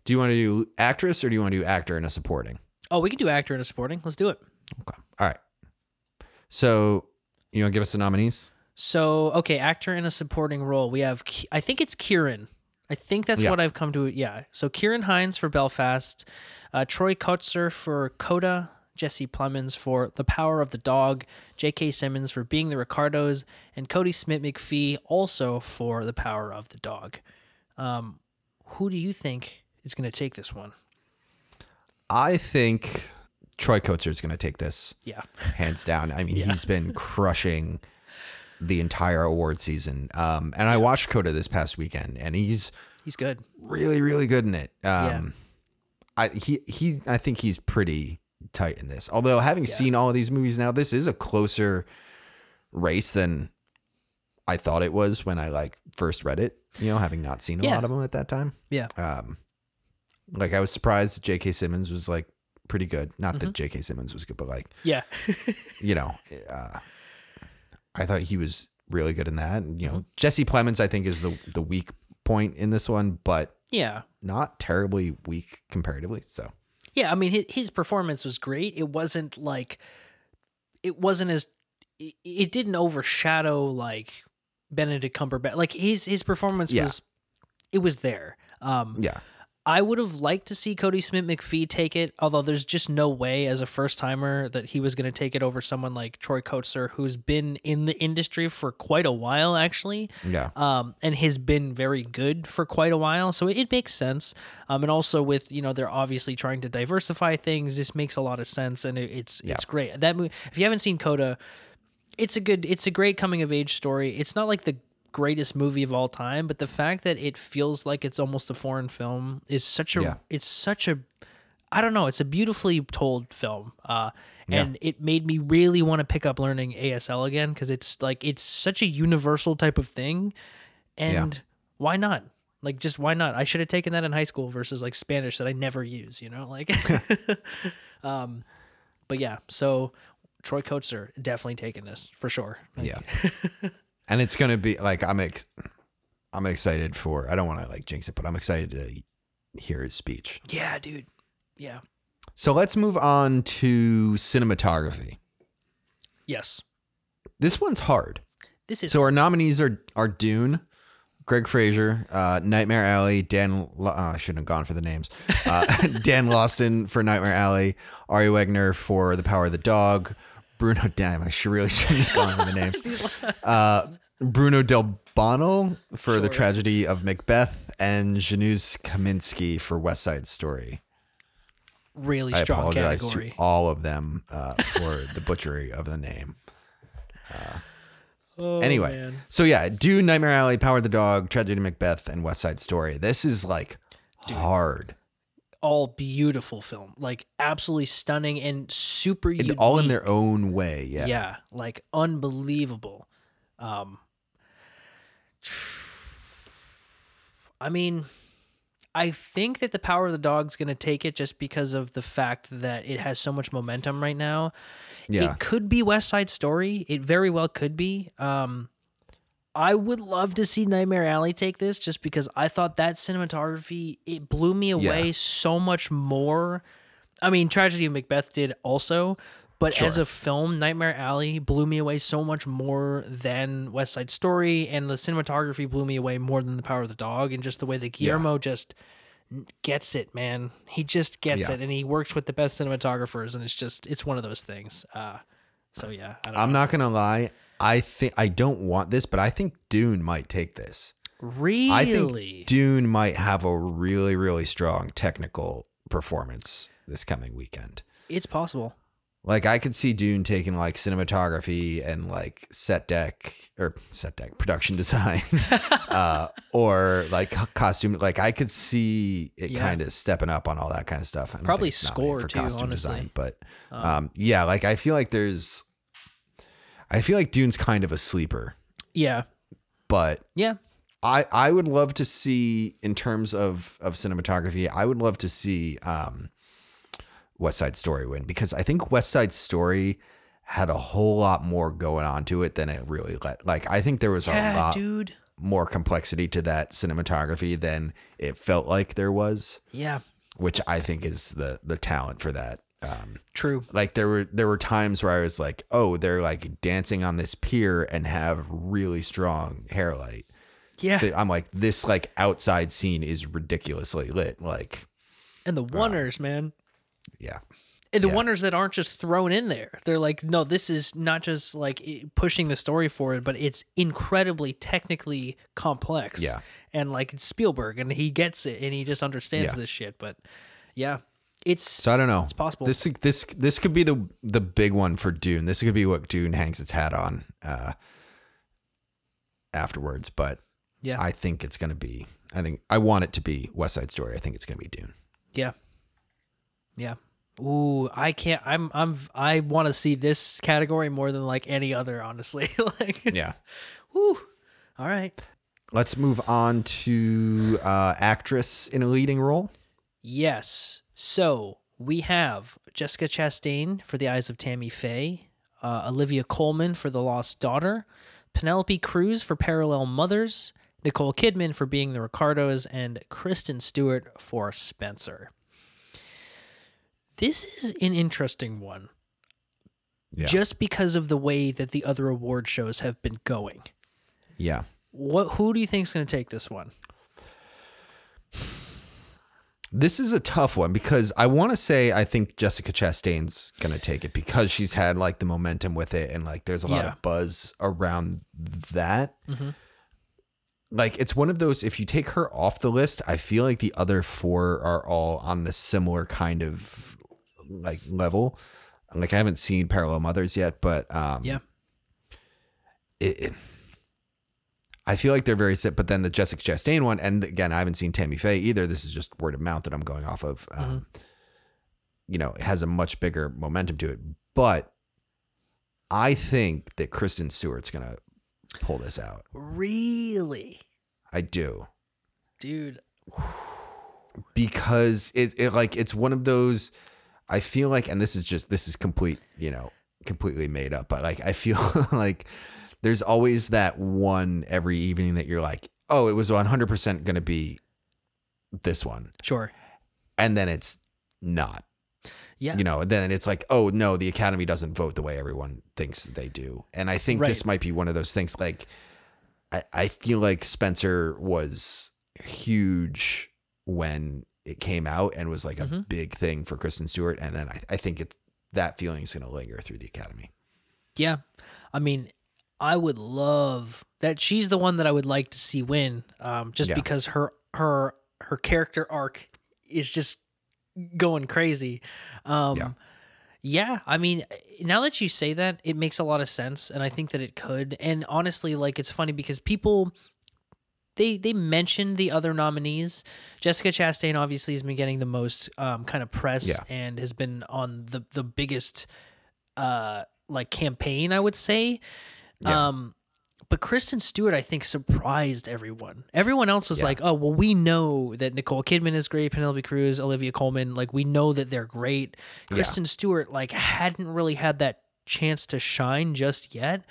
Do you want to do actress or do you want to do actor in a supporting? Oh, we can do actor in a supporting. Let's do it. Okay. All right. So you want to give us the nominees? So, okay, actor in a supporting role. We have, I think it's Kieran. I think that's Yeah. what I've come to. Yeah. So, Kieran Hinds for Belfast, uh, Troy Kotsur for Coda, Jesse Plemons for The Power of the Dog, J.K. Simmons for Being the Ricardos, and Kodi Smit-McPhee also for The Power of the Dog. Um, who do you think is going to take this one? I think Troy Kotsur is going to take this Yeah. hands down. I mean, he's been crushing the entire award season. Um, and I watched Coda this past weekend, and he's He's good. really, really good in it. Yeah. Um, I he he I think he's pretty tight in this. Although having seen all of these movies now, this is a closer race than I thought it was when I like first read it. You know, having not seen a Yeah. lot of them at that time. Yeah. Um, like I was surprised J.K. Simmons was like pretty good. Not Mm-hmm. that J.K. Simmons was good, but like Yeah. you know, uh, I thought he was really good in that. And, Mm-hmm. you know, Jesse Plemons I think is the the weak point in this one, but yeah. not terribly weak comparatively. So Yeah, I mean his, his performance was great. It wasn't like it wasn't as it, it didn't overshadow like Benedict Cumberbatch. Like his his performance Yeah. was it was there. Um yeah, I would have liked to see Kodi Smit-McPhee take it, although there's just no way as a first timer that he was going to take it over someone like Troy Kotsur, who's been in the industry for quite a while, actually yeah, um, and has been very good for quite a while. So it, it makes sense. Um, and also with you know they're obviously trying to diversify things. This makes a lot of sense, and it, it's it's great. That movie, if you haven't seen Coda, it's a good, it's a great coming of age story. It's not like the greatest movie of all time, but the fact that it feels like it's almost a foreign film is such a, Yeah. it's such a, I don't know, it's a beautifully told film. Uh, and it made me really want to pick up learning ASL again because it's like it's such a universal type of thing, and why not? Like, just why not? I should have taken that in high school versus like Spanish that I never use. You know, like, um, but yeah. So Troy Kotsur definitely taking this for sure. Like, yeah. and it's gonna be like I'm ex- I'm excited for. I don't want to like jinx it, but I'm excited to hear his speech. yeah, dude. Yeah. So let's move on to cinematography. Yes. This one's hard. This is So our nominees are are Dune, Greig Fraser, uh, Nightmare Alley, Dan. Uh, I shouldn't have gone for the names. Uh, Dan Laustsen for Nightmare Alley, Ari Wegner for The Power of the Dog, Bruno. Damn, I should really shouldn't have gone for the names. Uh, Bruno Del Bono for The Tragedy of Macbeth, and Janusz Kaminski for West Side Story. really I strong apologize category. to all of them uh, for the butchery of the name. Oh, Anyway, man. so yeah, do Nightmare Alley, Power the Dog, Tragedy of Macbeth, and West Side Story. This is like hard. All beautiful film, like absolutely stunning and super And unique. all in their own way. Yeah. yeah. like unbelievable. Um, I mean, I think that the power of the dog's going to take it just because of the fact that it has so much momentum right now. Yeah. It could be West Side Story. It very well could be. Um, I would love to see Nightmare Alley take this just because I thought that cinematography it blew me away Yeah. so much more. I mean, Tragedy of Macbeth did also, but as a film, Nightmare Alley blew me away so much more than West Side Story, and the cinematography blew me away more than The Power of the Dog, and just the way that Guillermo just gets it, man. He just gets Yeah. it, and he works with the best cinematographers, and it's just it's one of those things. Uh, so yeah, I don't I'm know. not gonna lie. I think I don't want this, but I think Dune might take this. really. I think Dune might have a really, really strong technical performance this coming weekend. it's possible. Like I could see Dune taking like cinematography and like set deck or set deck production design, uh, or like costume. Like I could see it Yeah. kind of stepping up on all that kind of stuff. Probably think it's nominated score, too, honestly. Uh. but um, yeah, like I feel like there's, I feel like Dune's kind of a sleeper, Yeah, but yeah, I I would love to see in terms of of cinematography. I would love to see um, West Side Story win because I think West Side Story had a whole lot more going on to it than it really let. Like I think there was a lot dude. more complexity to that cinematography than it felt like there was, Yeah, which I think is the the talent for that. Um, true. like there were there were times where I was like, oh, they're like dancing on this pier and have really strong hair light Yeah, I'm like, this like outside scene is ridiculously lit. Like, and the wonders, man. yeah, And the Yeah. wonders that aren't just thrown in there. They're like, no, this is not just like pushing the story forward, but it's incredibly technically complex. Yeah. And like it's Spielberg and he gets it and he just understands Yeah. this shit. But yeah, it's so I don't know. It's possible. This this this could be the the big one for Dune. This could be what Dune hangs its hat on uh, afterwards. But yeah. I think it's gonna be. I think I want it to be West Side Story. I think it's gonna be Dune. Yeah. Yeah. Ooh, I can't I'm I'm I want to see this category more than like any other honestly. like Yeah. Ooh. All right. Let's move on to uh, actress in a leading role. Yes. So, we have Jessica Chastain for The Eyes of Tammy Faye, uh, Olivia Colman for The Lost Daughter, Penelope Cruz for Parallel Mothers, Nicole Kidman for Being the Ricardos, and Kristen Stewart for Spencer. This is an interesting one. Yeah. just because of the way that the other award shows have been going. Yeah. What who do you think is going to take this one? This is a tough one because I want to say I think Jessica Chastain's going to take it because she's had like the momentum with it and like there's a lot Yeah. of buzz around that. Like it's one of those if you take her off the list, I feel like the other four are all on the similar kind of like level. Like I haven't seen Parallel Mothers yet, but um Yeah. it, it- I feel like they're very sick. but then the Jessica Chastain one, and again, I haven't seen Tammy Faye either. This is just word of mouth that I'm going off of. Um, You know, it has a much bigger momentum to it, but I think that Kristen Stewart's gonna pull this out. Really? I do Dude, because it, it like it's one of those. I feel like, and this is just this is complete, you know, completely made up, but like I feel like there's always that one every evening that you're like, oh, it was 100% going to be this one, sure. and then it's not. Yeah. You know, then it's like, oh no, the Academy doesn't vote the way everyone thinks they do, and I think this might be one of those things. Like, I, I feel like Spencer was huge when it came out and was like a Mm-hmm. big thing for Kristen Stewart, and then I, I think it's that feeling is going to linger through the Academy. Yeah. I mean, I would love that she's the one that I would like to see win um just Yeah. because her her her character arc is just going crazy. Um Yeah. yeah, I mean, now that you say that, it makes a lot of sense and I think that it could. And honestly, like it's funny because people they they mentioned the other nominees. Jessica Chastain obviously has been getting the most um, kind of press Yeah. and has been on the the biggest uh like campaign, I would say. Yeah. Um but Kristen Stewart, I think, surprised everyone. Everyone else was Yeah. like, "Oh, well, we know that Nicole Kidman is great, Penelope Cruz, Olivia Colman, like we know that they're great." Kristen Stewart, like, hadn't really had that chance to shine just yet.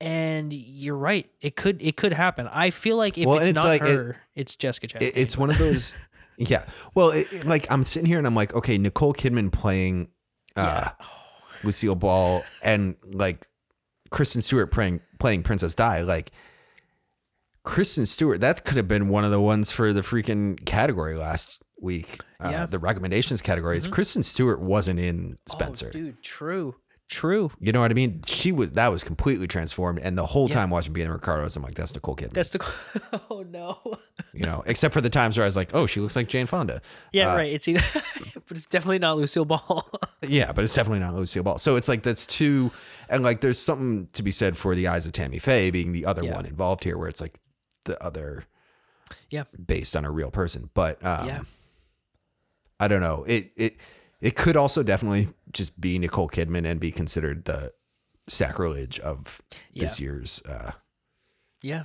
And you're right; it could it could happen. I feel like if Well, it's, it's not like it- her, it's Jessica Chastain. It- it's one of those. Yeah. Well, it, it- like I'm sitting here and I'm like, okay, Nicole Kidman playing uh, Lucille Ball and like Kristen Stewart playing playing Princess Di. Like Kristen Stewart, that could have been one of the ones for the freaking category last week. Uh, Yeah. The recommendations categories. Kristen Stewart wasn't in Spencer. Oh, dude, true, true. You know what I mean? She was that was completely transformed, and the whole time watching Being the Ricardos, I'm like, that's Nicole Kidman. That's the. Oh no. you know, except for the times where I was like, oh, she looks like Jane Fonda. Yeah, right. It's either, but it's definitely not Lucille Ball. Yeah, but it's definitely not Lucille Ball. So it's like that's two, and like there's something to be said for the eyes of Tammy Faye being the other Yeah. one involved here, where it's like the other yeah, based on a real person. But um, yeah, I don't know. It it it could also definitely just be Nicole Kidman and be considered the sacrilege of this year's uh, yeah.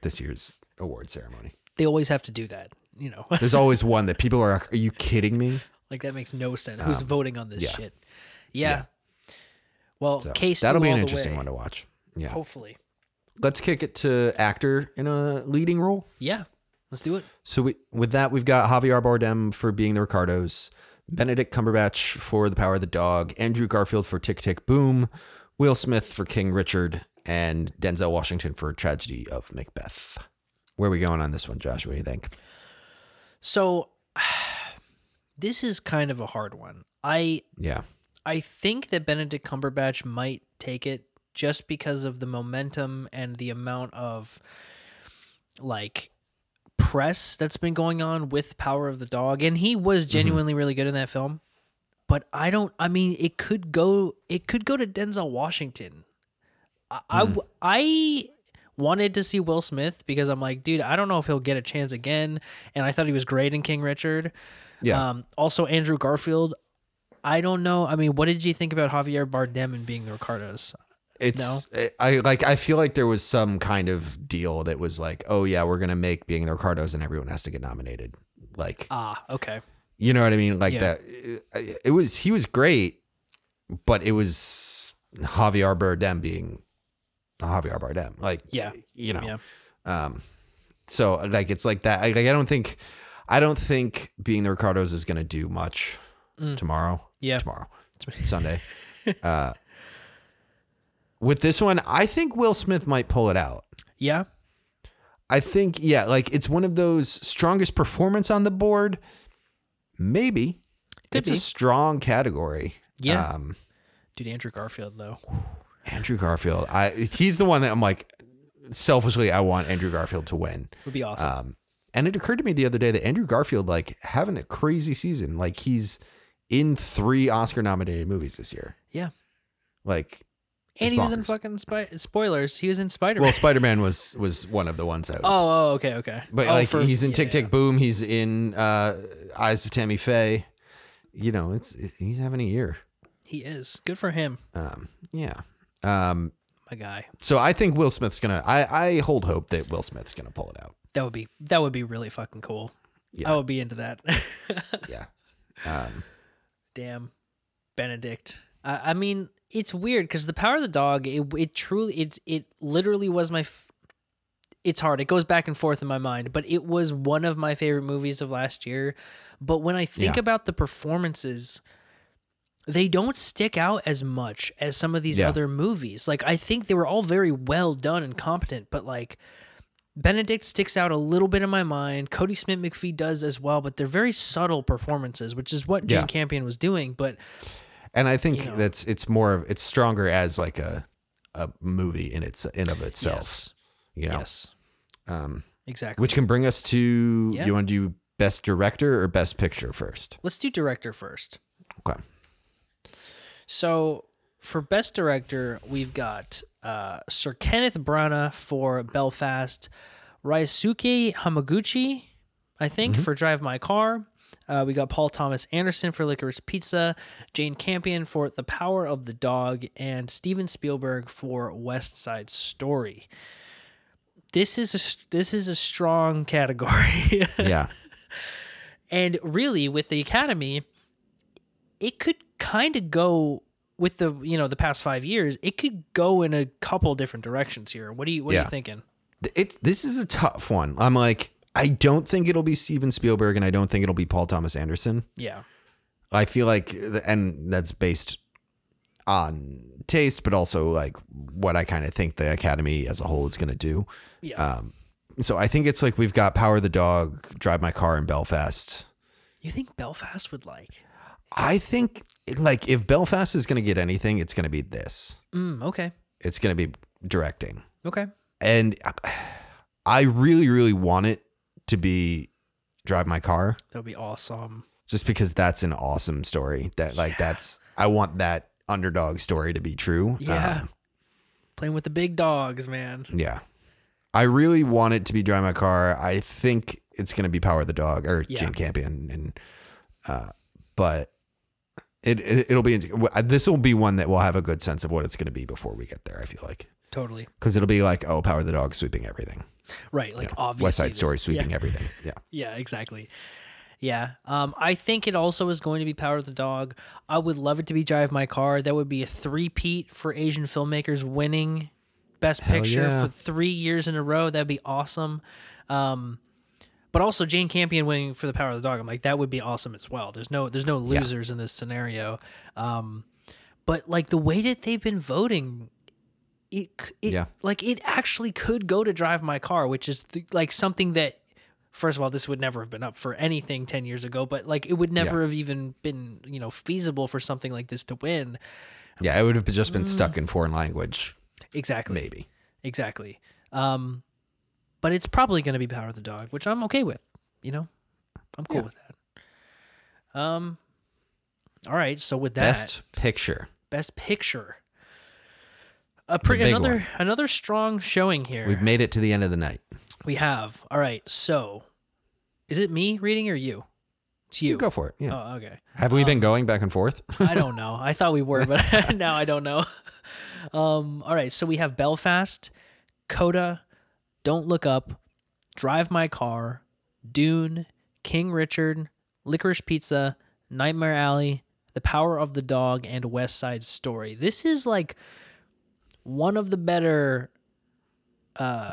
this year's award ceremony. They always have to do that. You know, There's always one that people are. Are you kidding me? like that makes no sense. Who's voting on this Um, yeah. shit? Yeah. Well, So case that'll be an interesting way. one to watch. Yeah. Hopefully, Let's kick it to actor in a leading role. yeah. Let's do it. So we, with that, we've got Javier Bardem for being the Ricardos, Benedict Cumberbatch for The Power of the Dog, Andrew Garfield for Tick Tick Boom, Will Smith for King Richard, and Denzel Washington for Tragedy of Macbeth. Where are we going on this one, Josh? What do you think? So, this is kind of a hard one. I Yeah. I think that Benedict Cumberbatch might take it just because of the momentum and the amount of like press that's been going on with Power of the Dog and he was genuinely really good in that film. But I don't I mean it could go it could go to Denzel Washington. I I wanted to see Will Smith because I'm like, dude, I don't know if he'll get a chance again and I thought he was great in King Richard. Yeah. Um, also, Andrew Garfield. I don't know. I mean, what did you think about Javier Bardem and being the Ricardos? It's I like I feel like there was some kind of deal that was like, oh yeah, we're gonna make being the Ricardos and everyone has to get nominated. Like Ah, okay. You know what I mean? Like Yeah. that. It, it was he was great, but it was Javier Bardem being Javier Bardem. Like Yeah. you know. Yeah. Um, so like it's like that. I, like I don't think, I don't think being the Ricardos is gonna do much tomorrow. Mm. Yeah. tomorrow, Sunday. uh, with this one, I think Will Smith might pull it out. Yeah. I think, yeah, like it's one of those strongest performance on the board. Maybe Could it's be. a strong category. Yeah. Um, Dude, Andrew Garfield though. Andrew Garfield. I he's the one that I'm like selfishly I want Andrew Garfield to win. Would be awesome. Um, and it occurred to me the other day that Andrew Garfield like having a crazy season. Like he's in three Oscar nominated movies this year. yeah. Like And he was in fucking Spy- spoilers. He was in Spider Man. well, Spider Man was was one of the ones that was. oh, oh, okay, okay. But Oh, like for- he's in Tick yeah. Tick Boom. He's in uh, Eyes of Tammy Faye. You know, it's he's having a year. He is. Good for him, Um, yeah. Um, my guy. so I think Will Smith's gonna. I I hold hope that Will Smith's gonna pull it out. That would be that would be really fucking cool. Yeah. I would be into that. Yeah. Um, Damn, Benedict. I, I mean, it's weird because the Power of the Dog. It it truly it it literally was my. F- it's hard. It goes back and forth in my mind, but it was one of my favorite movies of last year. But when I think Yeah. about the performances, they don't stick out as much as some of these Yeah. other movies. Like I think they were all very well done and competent, but like Benedict sticks out a little bit in my mind. Kodi Smit-McPhee does as well, but they're very subtle performances, which is what Jane Yeah. Campion was doing. But and I think You know. that's it's more of it's stronger as like a a movie in its in of itself. yes, You know, yes, um, exactly. which can bring us to Yeah. you want to do best director or best picture first? Let's do director first. Okay. So for best director, we've got uh, Sir Kenneth Branagh for Belfast, Ryosuke Hamaguchi, I think, for Drive My Car. Uh, we got Paul Thomas Anderson for Licorice Pizza, Jane Campion for The Power of the Dog, and Steven Spielberg for West Side Story. This is a, this is a strong category. Yeah. And really, with the Academy, it could kind of go with the you know the past five years. It could go in a couple different directions here. What do you what are you thinking? it's this is a tough one. I'm like, I don't think it'll be Steven Spielberg, and I don't think it'll be Paul Thomas Anderson. Yeah, I feel like, and that's based on taste, but also like what I kind of think the Academy as a whole is going to do. yeah. Um, so I think it's like we've got Power the Dog, Drive My Car, and Belfast. you think Belfast would like? I think like if Belfast is going to get anything, it's going to be this. Mm, okay, It's going to be directing. okay. and I really, really want it to be Drive My Car, That would be awesome. just because that's an awesome story. That like that's I want that underdog story to be true. Yeah, Um, playing with the big dogs, man. yeah. I really want it to be Drive My Car. I think it's going to be Power of the Dog or Yeah. Jane Campion, and uh, but it, it it'll be this will be one that we'll have a good sense of what it's going to be before we get there. I feel like Totally because it'll be like oh, Power of the Dog sweeping everything, right. Like obviously, West Side Story sweeping Yeah, everything. Yeah. yeah, exactly. Yeah, um, I think it also is going to be Power of the Dog. I would love it to be Drive My Car. That would be a three-peat for Asian filmmakers winning Best Picture yeah. for three years in a row. That'd be awesome. Um, but also Jane Campion winning for the Power of the Dog. I'm like that would be awesome as well. There's no there's no losers in this scenario. Um, but like the way that they've been voting, it, it Yeah. like it actually could go to Drive My Car, which is the, like something that. First of all, this would never have been up for anything 10 years ago, but like it would never Yeah. have even been, you know, feasible for something like this to win. Yeah, it would have just been Mm. stuck in foreign language, Exactly. maybe. Exactly. Um, but it's probably going to be Power of the Dog, which I'm okay with. You know, I'm cool Yeah. with that. Um, all right. So with that, Best picture. best picture, a pre- another one. another strong showing here. We've made it to the end of the night. we have. All right. So, is it me reading or you? It's you. Go for it. Yeah. Oh, okay. have we been going back and forth? I don't know. I thought we were, but now I don't know. Um, all right, so we have Belfast, Coda, Don't Look Up, Drive My Car, Dune, King Richard, Licorice Pizza, Nightmare Alley, The Power of the Dog, and West Side Story. This is like one of the better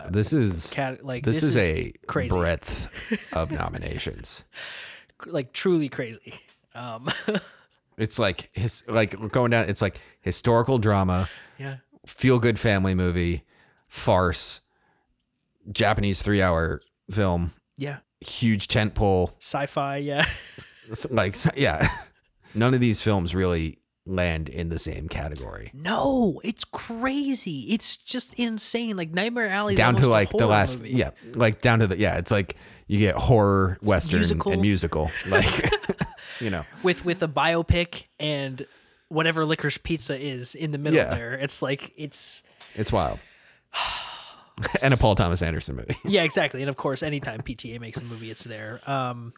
this is cat like this, is, a crazy. breadth of nominations. like truly crazy. Um, It's like his like going down. It's like historical drama, yeah. feel good family movie, farce, Japanese three hour film, Yeah. huge tent pole. Sci-fi, yeah. Like yeah, none of these films really land in the same category. No, it's crazy. It's just insane. Like Nightmare Alley down to like the last movie. yeah like down to the yeah it's like you get horror western musical. and musical like you know with with a biopic and whatever licorice pizza is in the middle Yeah. there. It's like it's it's wild and a paul thomas anderson movie yeah, exactly. And of course, anytime PTA makes a movie, it's there. Um,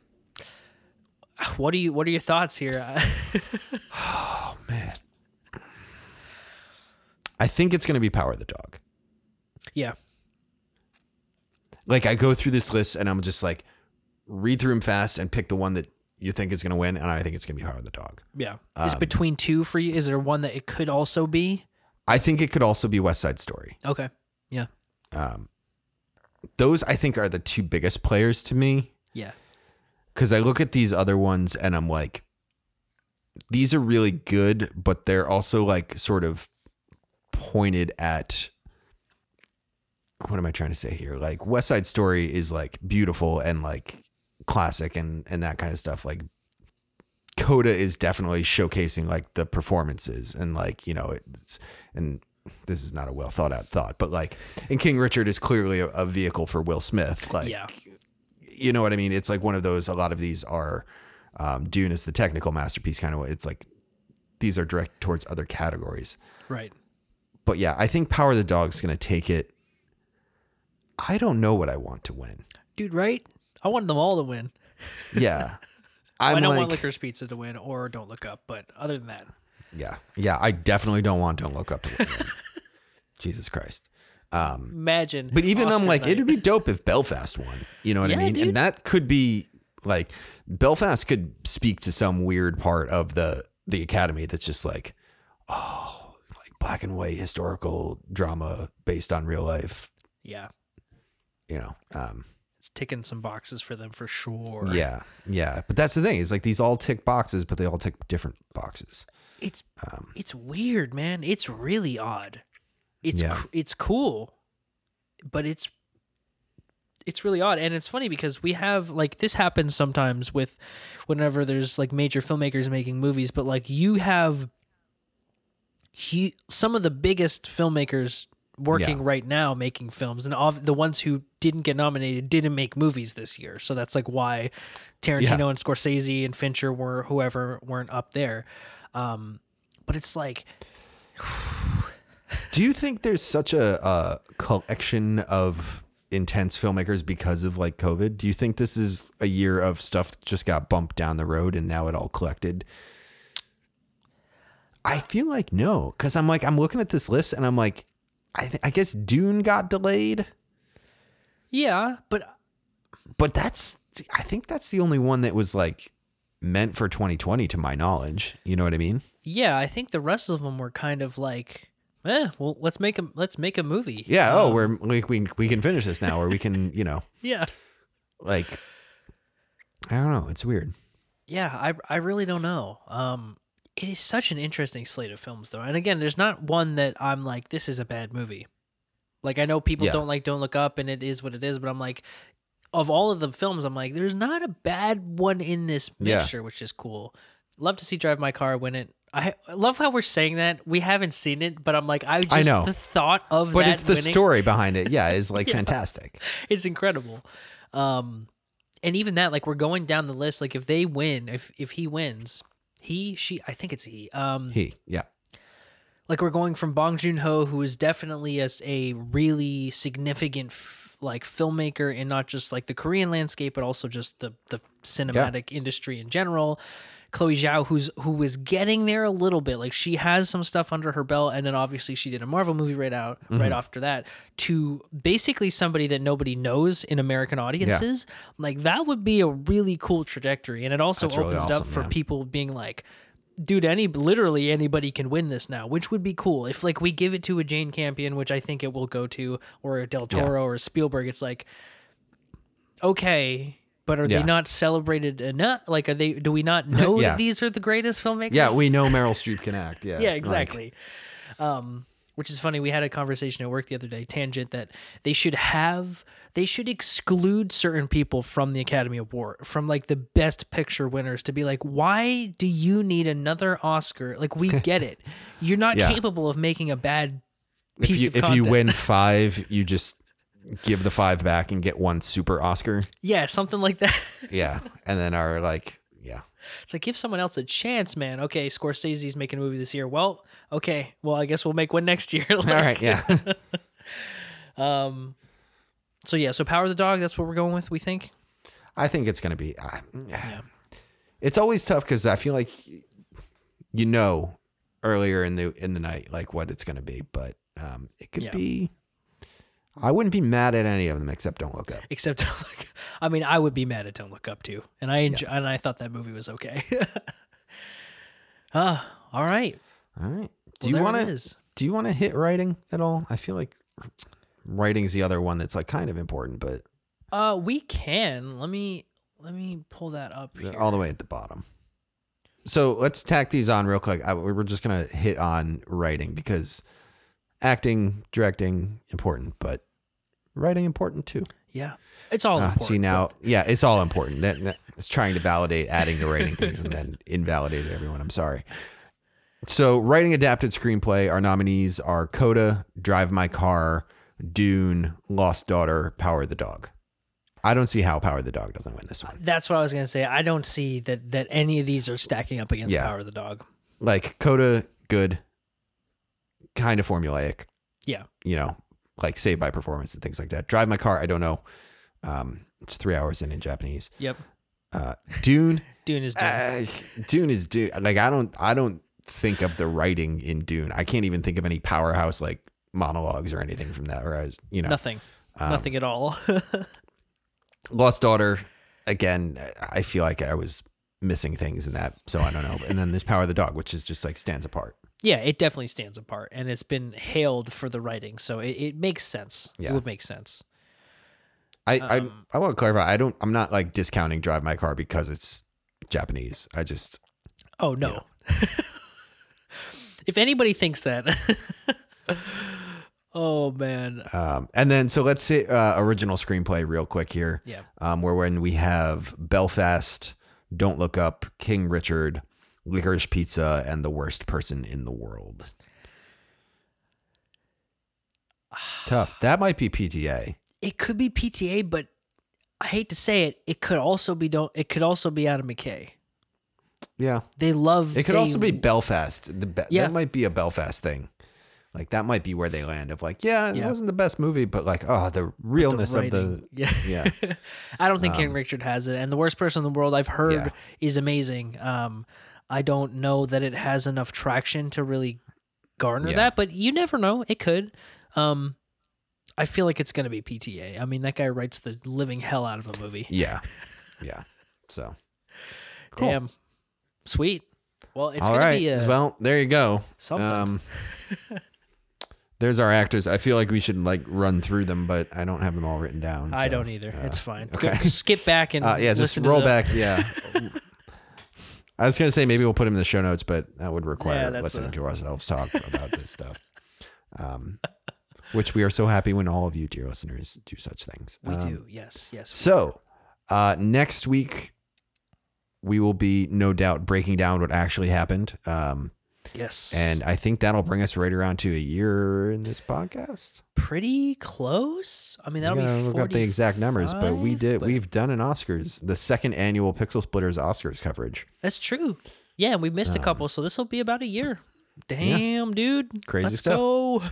what do you what are your thoughts here? Oh man i think it's going to be power of the dog yeah, like i go through this list and i'm just like read through them fast and pick the one that you think is going to win and i think it's going to be power of the dog yeah. Um, is between two for you? Is there one that it could also be? i think it could also be west side story Okay. Yeah. Um, those i think are the two biggest players to me Yeah. Because I look at these other ones and I'm like, these are really good, but they're also like sort of pointed at what am I trying to say here? Like West Side Story is like beautiful and like classic and and that kind of stuff. Like Coda is definitely showcasing like the performances and like you know it's and this is not a well thought out thought, but like and King Richard is clearly a, a vehicle for Will Smith. Like yeah. You know what I mean? It's like one of those. A lot of these are um, Dune is the technical masterpiece kind of. way. It's like these are direct towards other categories. Right. But yeah, I think Power of the Dog's going to take it. I don't know what I want to win. Dude, right? I wanted them all to win. Yeah. I don't like, want Licorice Pizza to win or Don't Look Up, but other than that, yeah, yeah. I definitely don't want Don't Look Up to win. Jesus Christ. Imagine. But even I'm like, night. it'd be dope if Belfast won. You know what I mean? dude. And that could be like Belfast could speak to some weird part of the the Academy that's just like, oh, like black and white historical drama based on real life. yeah, You know, um, it's ticking some boxes for them for sure. yeah, yeah. But that's the thing is like these all tick boxes, but they all tick different boxes. it's Um, it's weird, man. It's really odd. It's Yeah. it's cool, but it's it's really odd, and it's funny because we have like this happens sometimes with whenever there's like major filmmakers making movies, but like you have he some of the biggest filmmakers working Yeah. right now making films and of the ones who didn't get nominated didn't make movies this year so that's like why tarantino Yeah. and scorsese and fincher were whoever weren't up there um but it's like Do you think there's such a, a collection of intense filmmakers because of like COVID? Do you think this is a year of stuff that just got bumped down the road and now it all collected? I feel like no, because I'm like I'm looking at this list and I'm like, I th- I guess Dune got delayed, yeah but but that's I think that's the only one that was like meant for 2020 to my knowledge. You know what I mean? yeah i think the rest of them were kind of like eh well let's make a let's make a movie Yeah. Oh, we're like we we can finish this now, or we can you know yeah like I don't know. It's weird. Yeah, I I really don't know. Um, it is such an interesting slate of films, though. And again, there's not one that I'm like, this is a bad movie. Like I know people Yeah. don't like Don't Look Up, and it is what it is. But I'm like, of all of the films, I'm like, there's not a bad one in this Yeah. mixture, which is cool. Love to see Drive My Car win it. I I love how we're saying that. We haven't seen it, but I'm like, I just know. the thought of But it's the winning, story behind it. Yeah, is like fantastic. it's incredible. Um, and even that, like we're going down the list. Like if they win, if if he wins, he, she, I think it's he. Um, He, yeah, like we're going from Bong Joon Ho, who is definitely a, a really significant f- like filmmaker in not just like the Korean landscape, but also just the the cinematic industry in general. Chloe Zhao, who's who was getting there a little bit, like she has some stuff under her belt, and then obviously she did a Marvel movie right out Mm-hmm. right after that. To basically somebody that nobody knows in American audiences, like that would be a really cool trajectory, and it also That's really opens it up for man. people being like, dude, any literally anybody can win this now, which would be cool. If like we give it to a Jane Campion, which I think it will go to, or a Del Toro or Spielberg, it's like, okay, but are Yeah. they not celebrated enough? Like, are they? Do we not know Yeah. that these are the greatest filmmakers? yeah. We know Meryl Streep can act. Yeah, yeah, like, exactly. um, which is funny. We had a conversation at work the other day, tangent that they should have, they should exclude certain people from the Academy Award, from like the Best Picture winners, to be like, why do you need another Oscar? Like, we get it. You're not Yeah. capable of making a bad if piece you of if you content. win five, you just give the five back and get one super Oscar. yeah, something like that. Yeah, and then are like, yeah, It's like give someone else a chance, man. Okay, Scorsese's making a movie this year. Well, okay, well I guess we'll make one next year. Like, all right, yeah, um, So yeah, so Power of the Dog. That's what we're going with. We think. I think it's gonna be. Uh, It's always tough because I feel like you know earlier in the in the night like what it's gonna be, but um, it could Yeah. be. I wouldn't be mad at any of them except Don't Look Up. Except, Don't Look- I mean, I would be mad at Don't Look Up too, and I enjoy, and I thought that movie was okay. Ah, all right. All right. Do Well, you want to? Do you want to hit writing at all? I feel like writing's the other one that's like kind of important, but Uh, we can. Let me let me pull that up here. all the way at the bottom. So let's tack these on real quick. I, we're just gonna hit on writing because acting, directing important, but writing important too. Yeah, it's all Uh, important. see now, yeah, it's all important. That, that it's trying to validate adding the writing things and then invalidate everyone. I'm sorry. So, writing adapted screenplay. Our nominees are Coda, Drive My Car, Dune, Lost Daughter, Power of the Dog. I don't see how Power of the Dog doesn't win this one. That's what I was gonna say. I don't see that that any of these are stacking up against Yeah. Power of the Dog. Like Coda, good, kind of formulaic. Yeah, You know, like Saved by Performance and things like that. Drive My Car, I don't know. Um, it's three hours in in Japanese. Yep. Uh, Dune, Dune is Dune. uh, Dune is Dune. Like I don't, I don't think of the writing in Dune. I can't even think of any powerhouse like monologues or anything from that. Or Whereas you know, Nothing. um, Nothing at all. Lost Daughter, again, I feel like I was missing things in that, so I don't know. And then there's Power of the Dog, which is just like stands apart. Yeah, it definitely stands apart, and it's been hailed for the writing, so it, it makes sense. Yeah. It would make sense. I, Um, I I want to clarify. I don't. I'm not like discounting Drive My Car because it's Japanese. I just Oh no. if anybody thinks that, oh man, um and then so let's say uh, original screenplay real quick here. yeah, Um, where when we have Belfast, Don't Look Up, King Richard, Licorice Pizza, and The Worst Person in the World. Tough. That might be PTA. it could be PTA, but I hate to say it, it could also be don't. It could also be Adam McKay. Yeah. They love. It could they- also be Belfast. The Be- Yeah. That might be a Belfast thing. Like that might be where they land of like, yeah, it Yeah. wasn't the best movie, but like, oh, the the realness of the yeah. yeah. I don't think King Richard has it, and the worst person in the world I've heard Yeah. is amazing. Um, I don't know that it has enough traction to really garner Yeah. that, but you never know. It could. Um, I feel like it's going to be PTA. I mean, that guy writes the living hell out of a movie. Yeah. Yeah. So Cool. Damn, sweet. Well, it's all going right. to be a, well, there you go. something. Um, there's our actors. I feel like we should like run through them, but I don't have them all written down. I don't either. uh, it's fine. okay. Go- skip back and Uh, yeah, just roll back. Yeah. I was gonna say maybe we'll put him in the show notes, but that would Yeah, require that's listening a- to ourselves talk about this stuff. Um, which we are so happy when all of you, dear listeners, do such things. We Um, do. Yes. Yes. So, uh, next week we will be no doubt breaking down what actually happened. Um, Yes. and I think that'll bring us right around to a year in this podcast. pretty close. I mean, that'll be look up the exact numbers, but we did. but- We've done an Oscars, the second annual Pixel Splitters Oscars coverage. That's true. Yeah, and we missed a couple, so this will be about a year. Damn, dude. Crazy Let's stuff. go.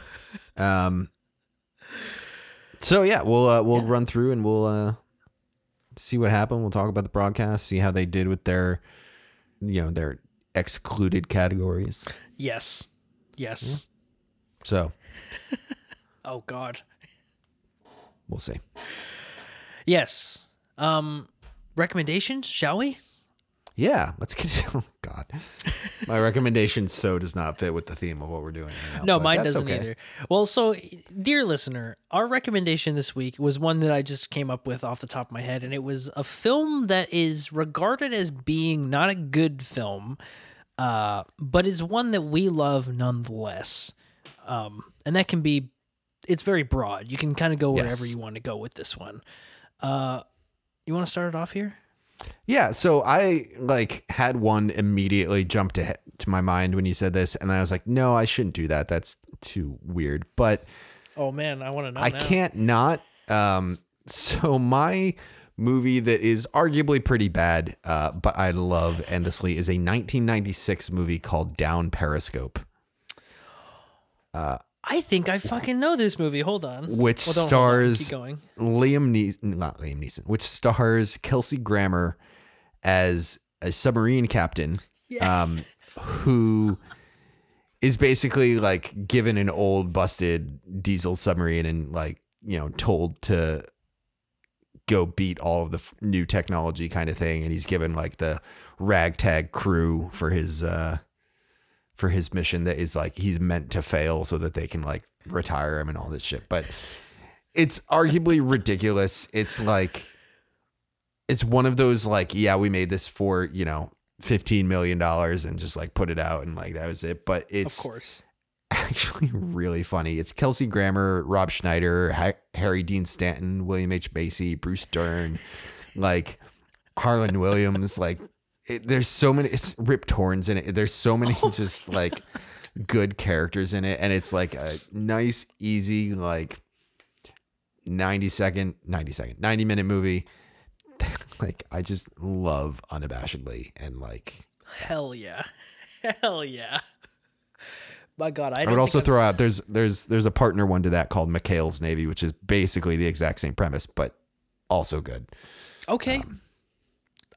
Um. So yeah, we'll uh, we'll Yeah. run through and we'll uh, see what happened. We'll talk about the broadcast, see how they did with their, you know, their excluded categories. Yes. Yes. So Oh God. we'll see. Yes. Um, recommendations, shall we? Yeah, let's get. Oh God, my recommendation so does not fit with the theme of what we're doing. Right now, No, mine doesn't okay. either. Well, so dear listener, our recommendation this week was one that I just came up with off the top of my head, and it was a film that is regarded as being not a good film, uh, but is one that we love nonetheless. Um, and that can be, it's very broad. You can kind of go wherever Yes. you want to go with this one. Uh, you want to start it off here? Yeah, so I like had one immediately jump to to my mind when you said this, and I was like, no, I shouldn't do that. That's too weird. But Oh man, I want to know. I now. can't not. Um, so my movie that is arguably pretty bad, uh, but I love endlessly, is a 1996 movie called Down Periscope, I think I fucking know this movie. Hold on. which Well, on. stars going. Liam Neeson, not Liam Neeson, which stars Kelsey Grammer as a submarine captain. Yes. um, who is basically like given an old busted diesel submarine and like you know told to go beat all of the f- new technology kind of thing and he's given like the ragtag crew for his uh for his mission that is like he's meant to fail so that they can like retire him and all this shit. But it's arguably ridiculous. It's like it's one of those like yeah we made this for you know 15 million dollars and just like put it out and like that was it. But it's of course. Actually really funny. It's kelsey grammer rob schneider harry dean stanton william h. Macy bruce dern like harland williams like it, there's so many it's rip torn's in it. There's so many oh, just like good characters in it and it's like a nice easy like 90 second 90 second 90 minute movie. Like i just love unabashedly and like Hell yeah. Hell yeah. My God, I, I would also think throw out there's there's there's a partner one to that called McHale's Navy, which is basically the exact same premise, but also good. Okay. Um,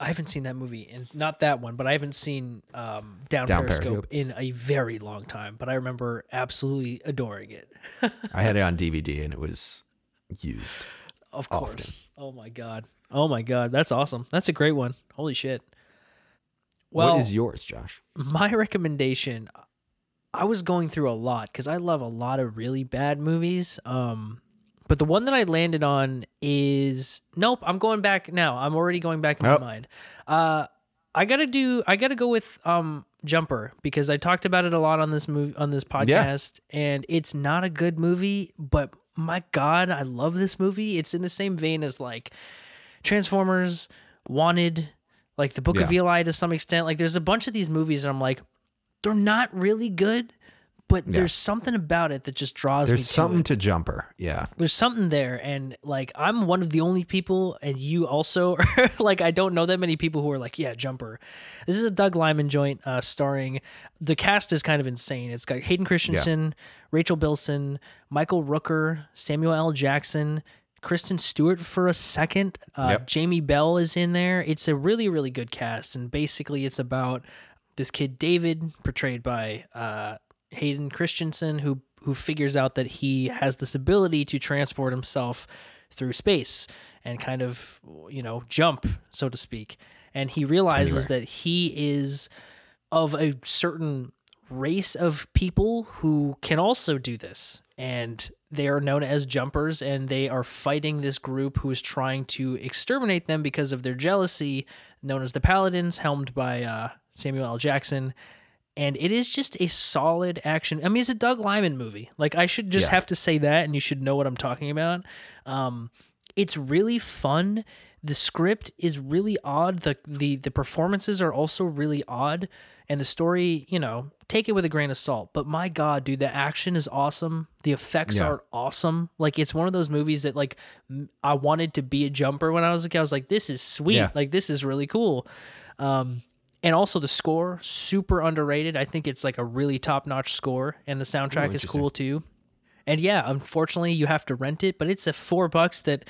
I haven't seen that movie, and not that one, but I haven't seen um, Down, Down Periscope, Periscope. in a very long time. But I remember absolutely adoring it. I had it on DVD and it was used. Of Often. course. Oh my god. Oh my god. That's awesome. That's a great one. Holy shit. Well, what is yours, Josh? my recommendation I was going through a lot because I love a lot of really bad movies. Um, but the one that I landed on is nope. I'm going back now. I'm already going back in Oh. my mind. Uh, I gotta do. I gotta go with um Jumper because I talked about it a lot on this movie on this podcast, and it's not a good movie. But my God, I love this movie. It's in the same vein as like Transformers, Wanted, like the Book of Eli to some extent. Like there's a bunch of these movies, and I'm like, they're not really good, but there's something about it that just draws me There's to something it. to Jumper. Yeah. There's something there, and like I'm one of the only people, and you also are, like I don't know that many people who are like, yeah, Jumper. This is a Doug Liman joint, uh, starring the cast is kind of insane. It's got Hayden Christensen, Rachel Bilson, Michael Rooker, Samuel L. Jackson. Kristen Stewart for a second. Uh, Yep. Jamie Bell is in there. It's a really, really good cast. And basically, it's about this kid, David, portrayed by uh, Hayden Christensen, who, who figures out that he has this ability to transport himself through space and kind of, you know, jump, so to speak. And he realizes that he is of a certain race of people who can also do this and they are known as jumpers and they are fighting this group who is trying to exterminate them because of their jealousy known as the paladins helmed by uh, samuel l. Jackson. And it is just a solid action i mean it's a doug liman movie. Like i should just Yeah. have to say that and you should know what i'm talking about. Um, it's really fun the script is really odd. The the the performances are also really odd. And the story you know take it with a grain of salt but my god dude the action is awesome. The effects Yeah. are awesome. Like it's one of those movies that like I wanted to be a jumper when i was a kid. I was like this is sweet. Yeah. like this is really cool. Um and also the score super underrated. I think it's like a really top-notch score and the soundtrack is cool too. And yeah unfortunately you have to rent it but it's a four bucks that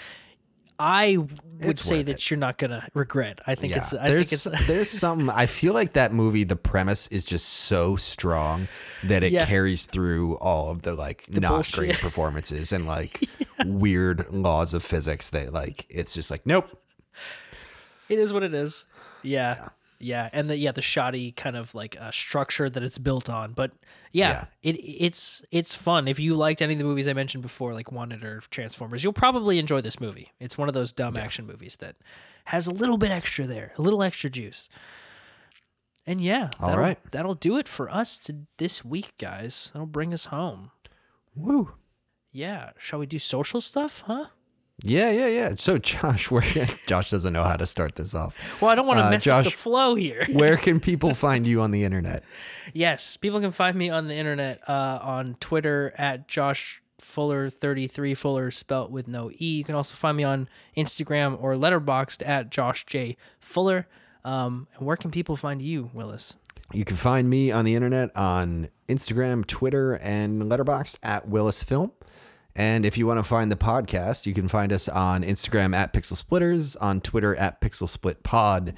I would It's say that you're not gonna regret. I think Yeah. it's. I there's think it's. there's something I feel like that movie, the premise is just so strong that it Yeah. carries through all of the like not bullshit. great performances and like weird laws of physics that like it's just like, nope. It is what it is. Yeah. Yeah, and the yeah the shoddy kind of like uh, structure that it's built on, but yeah, Yeah. it it's it's fun. If you liked any of the movies I mentioned before, like Wanted or Transformers, you'll probably enjoy this movie. It's one of those dumb action movies that has a little bit extra there, a little extra juice. And yeah, All that'll, right. that'll do it for us to this week, guys. That'll bring us home. Woo. Yeah, shall we do social stuff, huh? Yeah, yeah, yeah. So Josh, where Josh doesn't know how to start this off. Well, I don't want to Uh, mess up the flow here. Where can people find you on the internet? Yes, people can find me on the internet uh, on Twitter at Josh Fuller thirty three Fuller spelt with no e. You can also find me on Instagram or Letterboxd at Josh J Fuller. Um, and where can people find you, Willis? You can find me on the internet on Instagram, Twitter, and Letterboxd at Willis Film. And if you want to find the podcast, you can find us on Instagram at Pixel Splitters, on Twitter at Pixel Split Pod,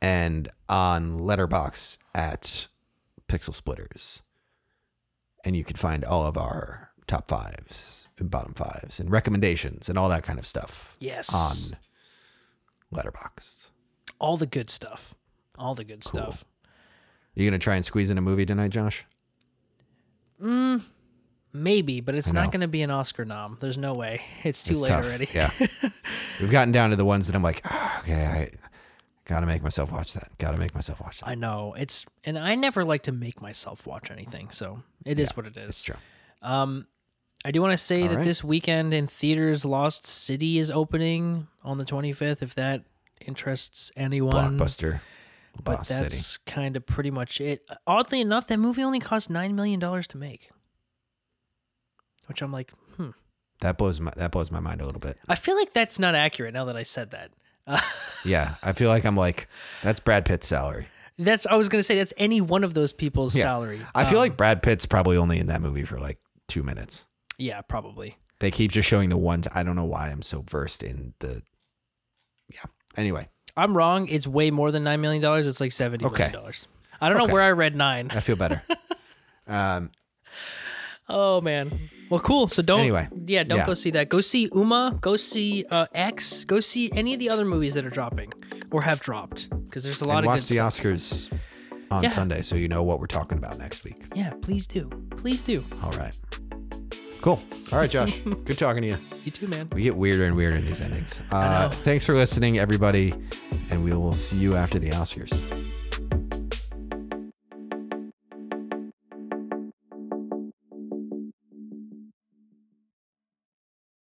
and on Letterbox at Pixel Splitters. And you can find all of our top fives and bottom fives and recommendations and all that kind of stuff Yes, on Letterbox. all the good stuff, all the good stuff. You gonna try and squeeze in a movie tonight, Josh? Mm, Maybe, but it's not going to be an Oscar nom. There's no way. It's too It's late tough. already. Yeah. We've gotten down to the ones that I'm like, "Ah, okay, I gotta make myself watch that. Gotta make myself watch that. I know it's, and I never like to make myself watch anything, so it is what it is. It's true. I do want to say that right. this weekend in theaters, Lost City is opening on the 25th. If that interests anyone, Blockbuster. but Lost that's kind of pretty much it. Oddly enough, that movie only cost nine million dollars to make, which I'm like, hmm. That blows my that blows my mind a little bit. I feel like that's not accurate now that I said that. Uh, Yeah. I feel like I'm like, that's Brad Pitt's salary. That's I was gonna say that's any one of those people's Yeah. salary. I feel Um, like Brad Pitt's probably only in that movie for like two minutes. yeah, probably. They keep just showing the one. I don't know why I'm so versed in the. Yeah. Anyway, I'm wrong. It's way more than nine million dollars. It's like seventy million Okay. dollars. I don't know where I read nine. I feel better. um. Oh man. Well, cool. So don't. Anyway, yeah, don't yeah. go see that. Go see Umma. Go see uh, X. Go see any of the other movies that are dropping or have dropped because there's a lot And of watch the stuff. Oscars on Yeah. Sunday, so you know what we're talking about next week. Yeah, please do. Please do. All right. Cool. All right, Josh. Good talking to you. You too, man. We get weirder and weirder in these endings. Uh, know. thanks for listening, everybody, and we will see you after the Oscars.